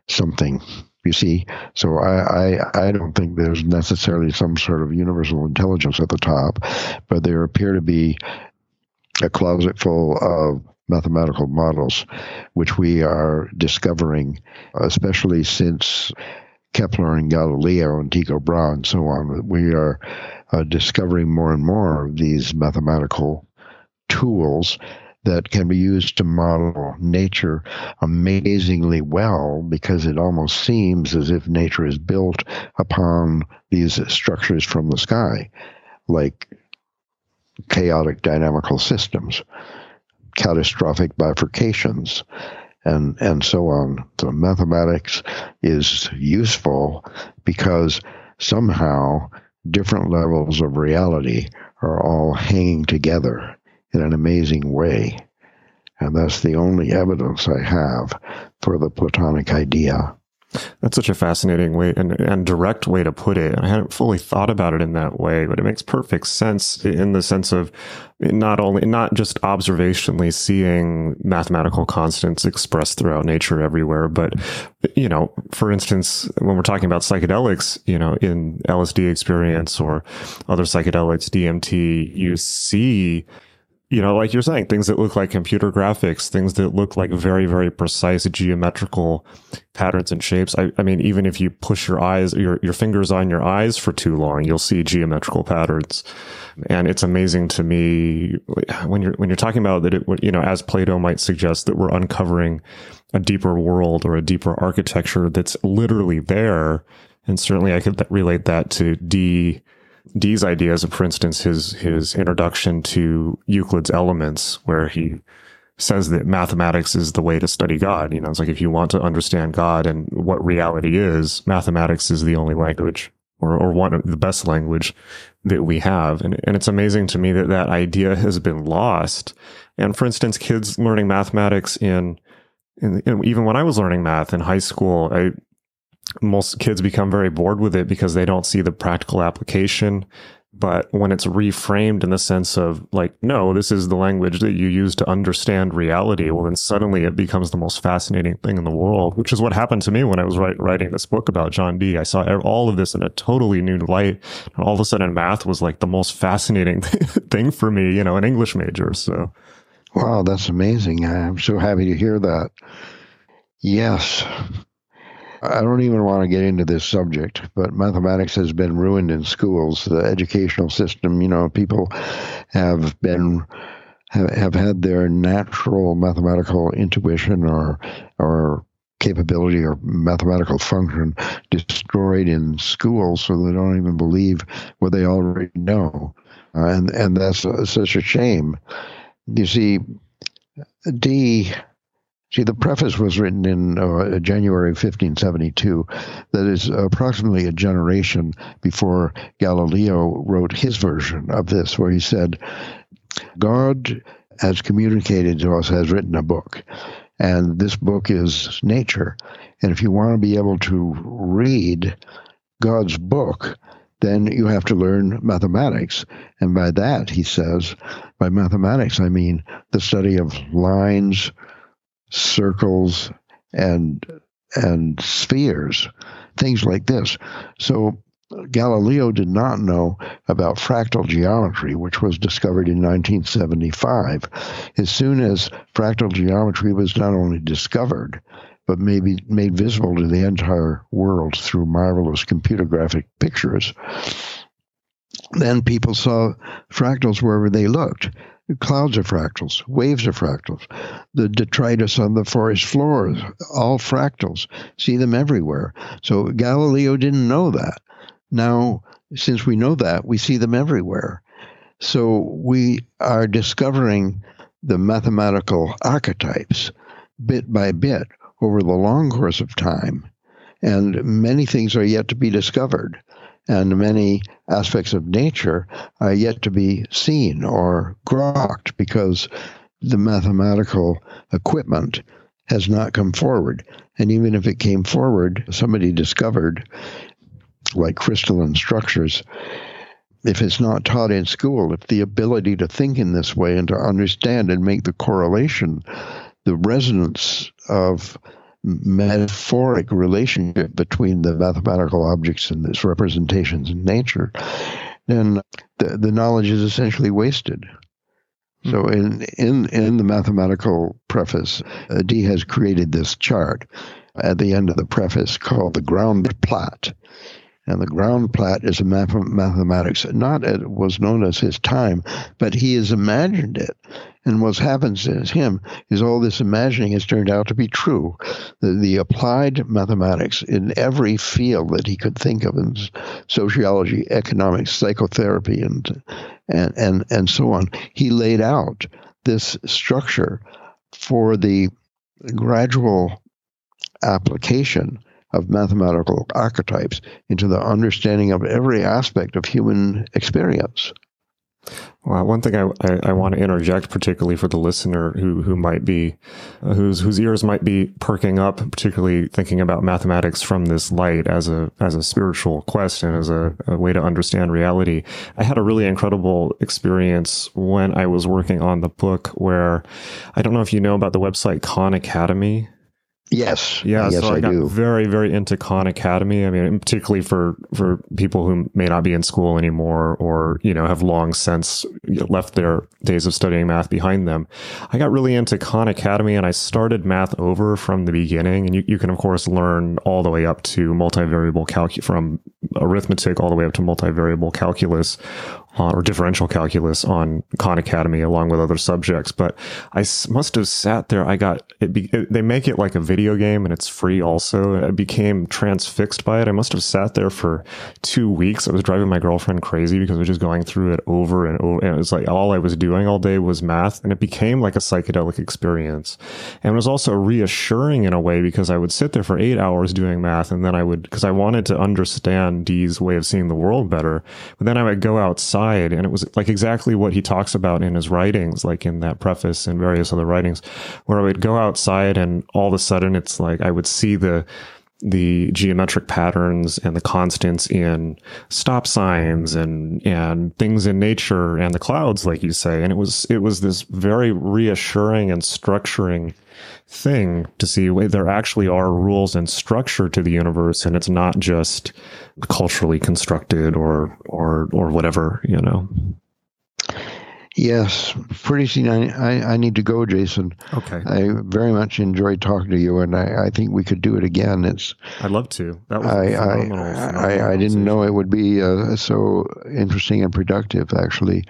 something. You see, so I, I, I don't think there's necessarily some sort of universal intelligence at the top, but there appear to be a closet full of mathematical models, which we are discovering, especially since Kepler and Galileo and Tycho Brahe and so on. We are uh, discovering more and more of these mathematical tools that can be used to model nature amazingly well because it almost seems as if nature is built upon these structures from the sky, like chaotic dynamical systems, catastrophic bifurcations, and, and so on. So mathematics is useful because somehow different levels of reality are all hanging together in an amazing way. And that's the only evidence I have for the Platonic idea. That's such a fascinating way and, and direct way to put it. I hadn't fully thought about it in that way, but it makes perfect sense in the sense of not only, not just observationally seeing mathematical constants expressed throughout nature everywhere, but, you know, for instance, when we're talking about psychedelics, you know, in LSD experience or other psychedelics, DMT, you see you know, like you're saying, things that look like computer graphics, things that look like very, very precise geometrical patterns and shapes. I, I, mean, even if you push your eyes, your, your fingers on your eyes for too long, you'll see geometrical patterns. And it's amazing to me when you're, when you're talking about that, it, you know, as Plato might suggest that we're uncovering a deeper world or a deeper architecture that's literally there. And certainly I could relate that to Dee Dee's ideas, for instance, his his introduction to Euclid's Elements, where he says that mathematics is the way to study God. You know, it's like if you want to understand God and what reality is, mathematics is the only language or, or one of the best language that we have. And, and it's amazing to me that that idea has been lost. And for instance, kids learning mathematics in, in, in even when I was learning math in high school, I, most kids become very bored with it because they don't see the practical application. But when it's reframed in the sense of like, no, this is the language that you use to understand reality, well, then suddenly it becomes the most fascinating thing in the world, which is what happened to me when I was write, writing this book about John Dee. I saw all of this in a totally new light. And all of a sudden math was like the most fascinating thing for me, you know, an English major. So. Wow, that's amazing. I'm so happy to hear that. Yes, I don't even want to get into this subject, but mathematics has been ruined in schools. The educational system, you know, people have been have, have had their natural mathematical intuition or or capability or mathematical function destroyed in schools, so they don't even believe what they already know, uh, and and that's uh, such a shame. You see, Dee See, the preface was written in uh, January 1572. That is approximately a generation before Galileo wrote his version of this, where he said, God has communicated to us, has written a book, and this book is nature. And if you want to be able to read God's book, then you have to learn mathematics. And by that, he says, by mathematics, I mean the study of lines, circles and and spheres, things like this. So Galileo did not know about fractal geometry, which was discovered in 1975. As soon as fractal geometry was not only discovered, but maybe made visible to the entire world through marvelous computer graphic pictures, then people saw fractals wherever they looked. Clouds are fractals, waves are fractals. The detritus on the forest floors, all fractals. See them everywhere. So Galileo didn't know that. Now, since we know that, we see them everywhere. So we are discovering the mathematical archetypes bit by bit over the long course of time. And many things are yet to be discovered, and many aspects of nature are yet to be seen or grokked because the mathematical equipment has not come forward. And even if it came forward, somebody discovered, like crystalline structures, if it's not taught in school, if the ability to think in this way and to understand and make the correlation, the resonance of metaphoric relationship between the mathematical objects and its representations in nature, then the, the knowledge is essentially wasted. So hmm. in in in the mathematical preface, uh, Dee has created this chart at the end of the preface called the ground plot, and the ground plat is a math- mathematics. Not it was known as his time, but he has imagined it. And what happens is him is all this imagining has turned out to be true. The, the applied mathematics in every field that he could think of in sociology, economics, psychotherapy, and and and and so on. He laid out this structure for the gradual application of mathematical archetypes into the understanding of every aspect of human experience. Well, one thing I, I, I, want to interject, particularly for the listener who who might be uh, whose whose ears might be perking up, particularly thinking about mathematics from this light as a as a spiritual quest and as a, a way to understand reality. I had a really incredible experience when I was working on the book, where I don't know if you know about the website Khan Academy. Yes. Yeah. Yes, so I, I got do. very, very into Khan Academy. I mean, particularly for, for people who may not be in school anymore or, you know, have long since left their days of studying math behind them. I got really into Khan Academy and I started math over from the beginning. And you, you can, of course, learn all the way up to multivariable calculus from arithmetic all the way up to multivariable calculus uh, or differential calculus on Khan Academy along with other subjects. But I must have sat there. I got it, be, it, They make it like a video game and it's free also. I became transfixed by it. I must have sat there for two weeks. I was driving my girlfriend crazy because was just going through it over and over. And it was like all I was doing all day was math. And it became like a psychedelic experience. And it was also reassuring in a way because I would sit there for eight hours doing math and then I would, because I wanted to understand Dee's way of seeing the world better. But then I would go outside And it was like exactly what he talks about in his writings, like in that preface and various other writings, where I would go outside and all of a sudden it's like I would see the, the geometric patterns and the constants in stop signs and and things in nature and the clouds like you say. And it was it was this very reassuring and structuring thing to see there actually are rules and structure to the universe. And it's not just culturally constructed or or or whatever you know Yes, pretty soon I, I, I, need to go, Jason. Okay. I very much enjoyed talking to you, and I, I think we could do it again. It's. I'd love to. That was I phenomenal, I, phenomenal I, I didn't know it would be uh, so interesting and productive. Actually,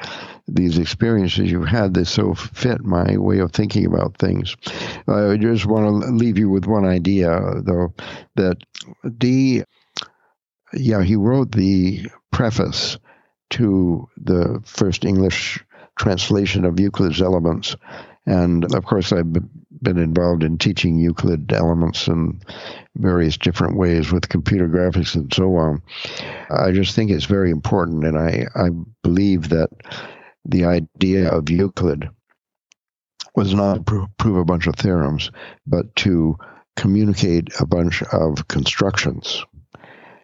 these experiences you've had, they so fit my way of thinking about things. I just want to leave you with one idea, though, that Dee. Yeah, he wrote the preface to the first English translation of Euclid's elements. And of course, I've been involved in teaching Euclid elements in various different ways with computer graphics and so on. I just think it's very important, and I, I believe that the idea of Euclid was not to prove a bunch of theorems, but to communicate a bunch of constructions.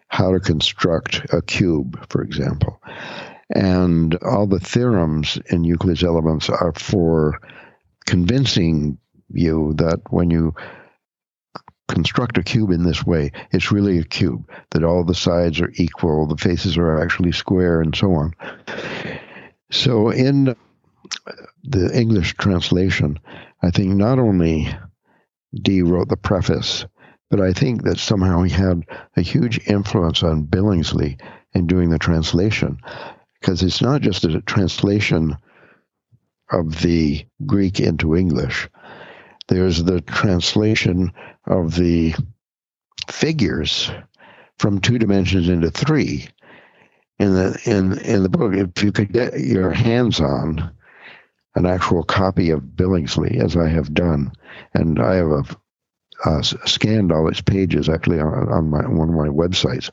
How to construct a cube, for example. And all the theorems in Euclid's Elements are for convincing you that when you construct a cube in this way, it's really a cube, that all the sides are equal, the faces are actually square, and so on. So in the English translation, I think not only Dee wrote the preface, but I think that somehow he had a huge influence on Billingsley in doing the translation because it's not just a translation of the Greek into English. There's the translation of the figures from two dimensions into three. In the in in the book, if you could get your hands on an actual copy of Billingsley, as I have done, and I have a, scanned all its pages actually on, on my one of my websites.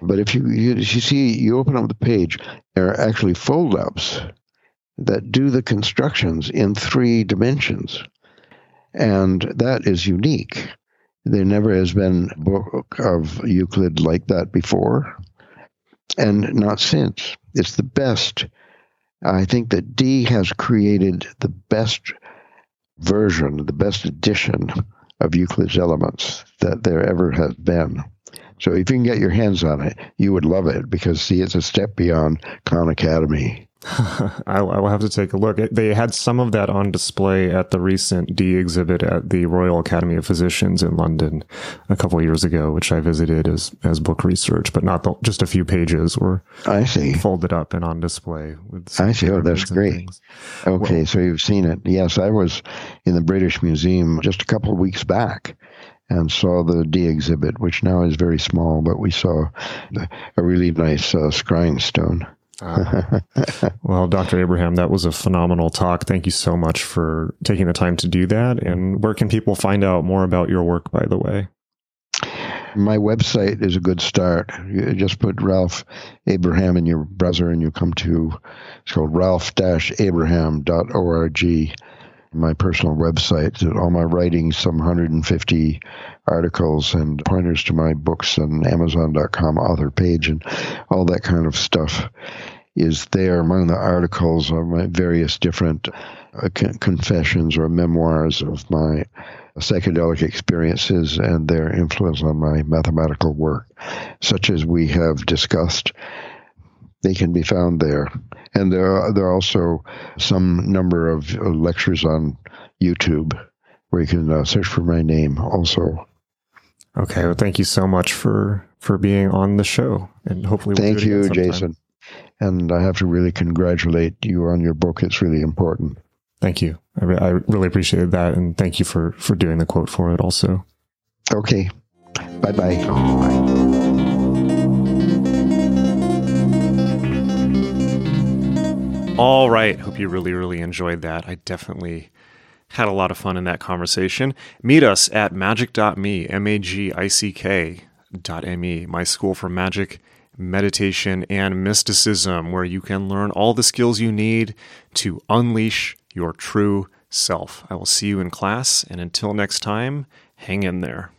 But if you, you you see you open up the page, there are actually fold ups that do the constructions in three dimensions, and that is unique. There never has been a book of Euclid like that before, and not since. It's the best. I think that Dee has created the best version, the best edition of Euclid's Elements that there ever has been. So if you can get your hands on it, you would love it because see, it's a step beyond Khan Academy. I, will have to take a look. They had some of that on display at the recent Dee exhibit at the Royal Academy of Physicians in London a couple of years ago, which I visited as as book research, but not the, just a few pages were I see folded up and on display. I see. Oh, that's great. Things. Okay, well, so you've seen it. Yes, I was in the British Museum just a couple of weeks back and saw the Dee exhibit, which now is very small, but we saw a really nice uh, scrying stone. Uh, well, Dr. Abraham, that was a phenomenal talk. Thank you so much for taking the time to do that. And where can people find out more about your work, by the way? My website is a good start. You just put Ralph Abraham in your browser and you come to it's called ralph-abraham.org my personal website, all my writings, some 150 articles and pointers to my books and Amazon.com author page and all that kind of stuff is there among the articles of my various different uh, confessions or memoirs of my psychedelic experiences and their influence on my mathematical work, such as we have discussed. They can be found there. And there are, there are also some number of uh, lectures on YouTube where you can uh, search for my name also. Okay. Well, thank you so much for, for being on the show and hopefully we'll thank you, Jason. And I have to really congratulate you on your book. It's really important. Thank you. I, re- I really appreciated that. And thank you for, for doing the quote for it also. Okay. Bye-bye. Bye. All right. Hope you really, really enjoyed that. I definitely had a lot of fun in that conversation. Meet us at magick.me, M A G I C K dot M-E, my school for magic, meditation, and mysticism, where you can learn all the skills you need to unleash your true self. I will see you in class, and until next time, hang in there.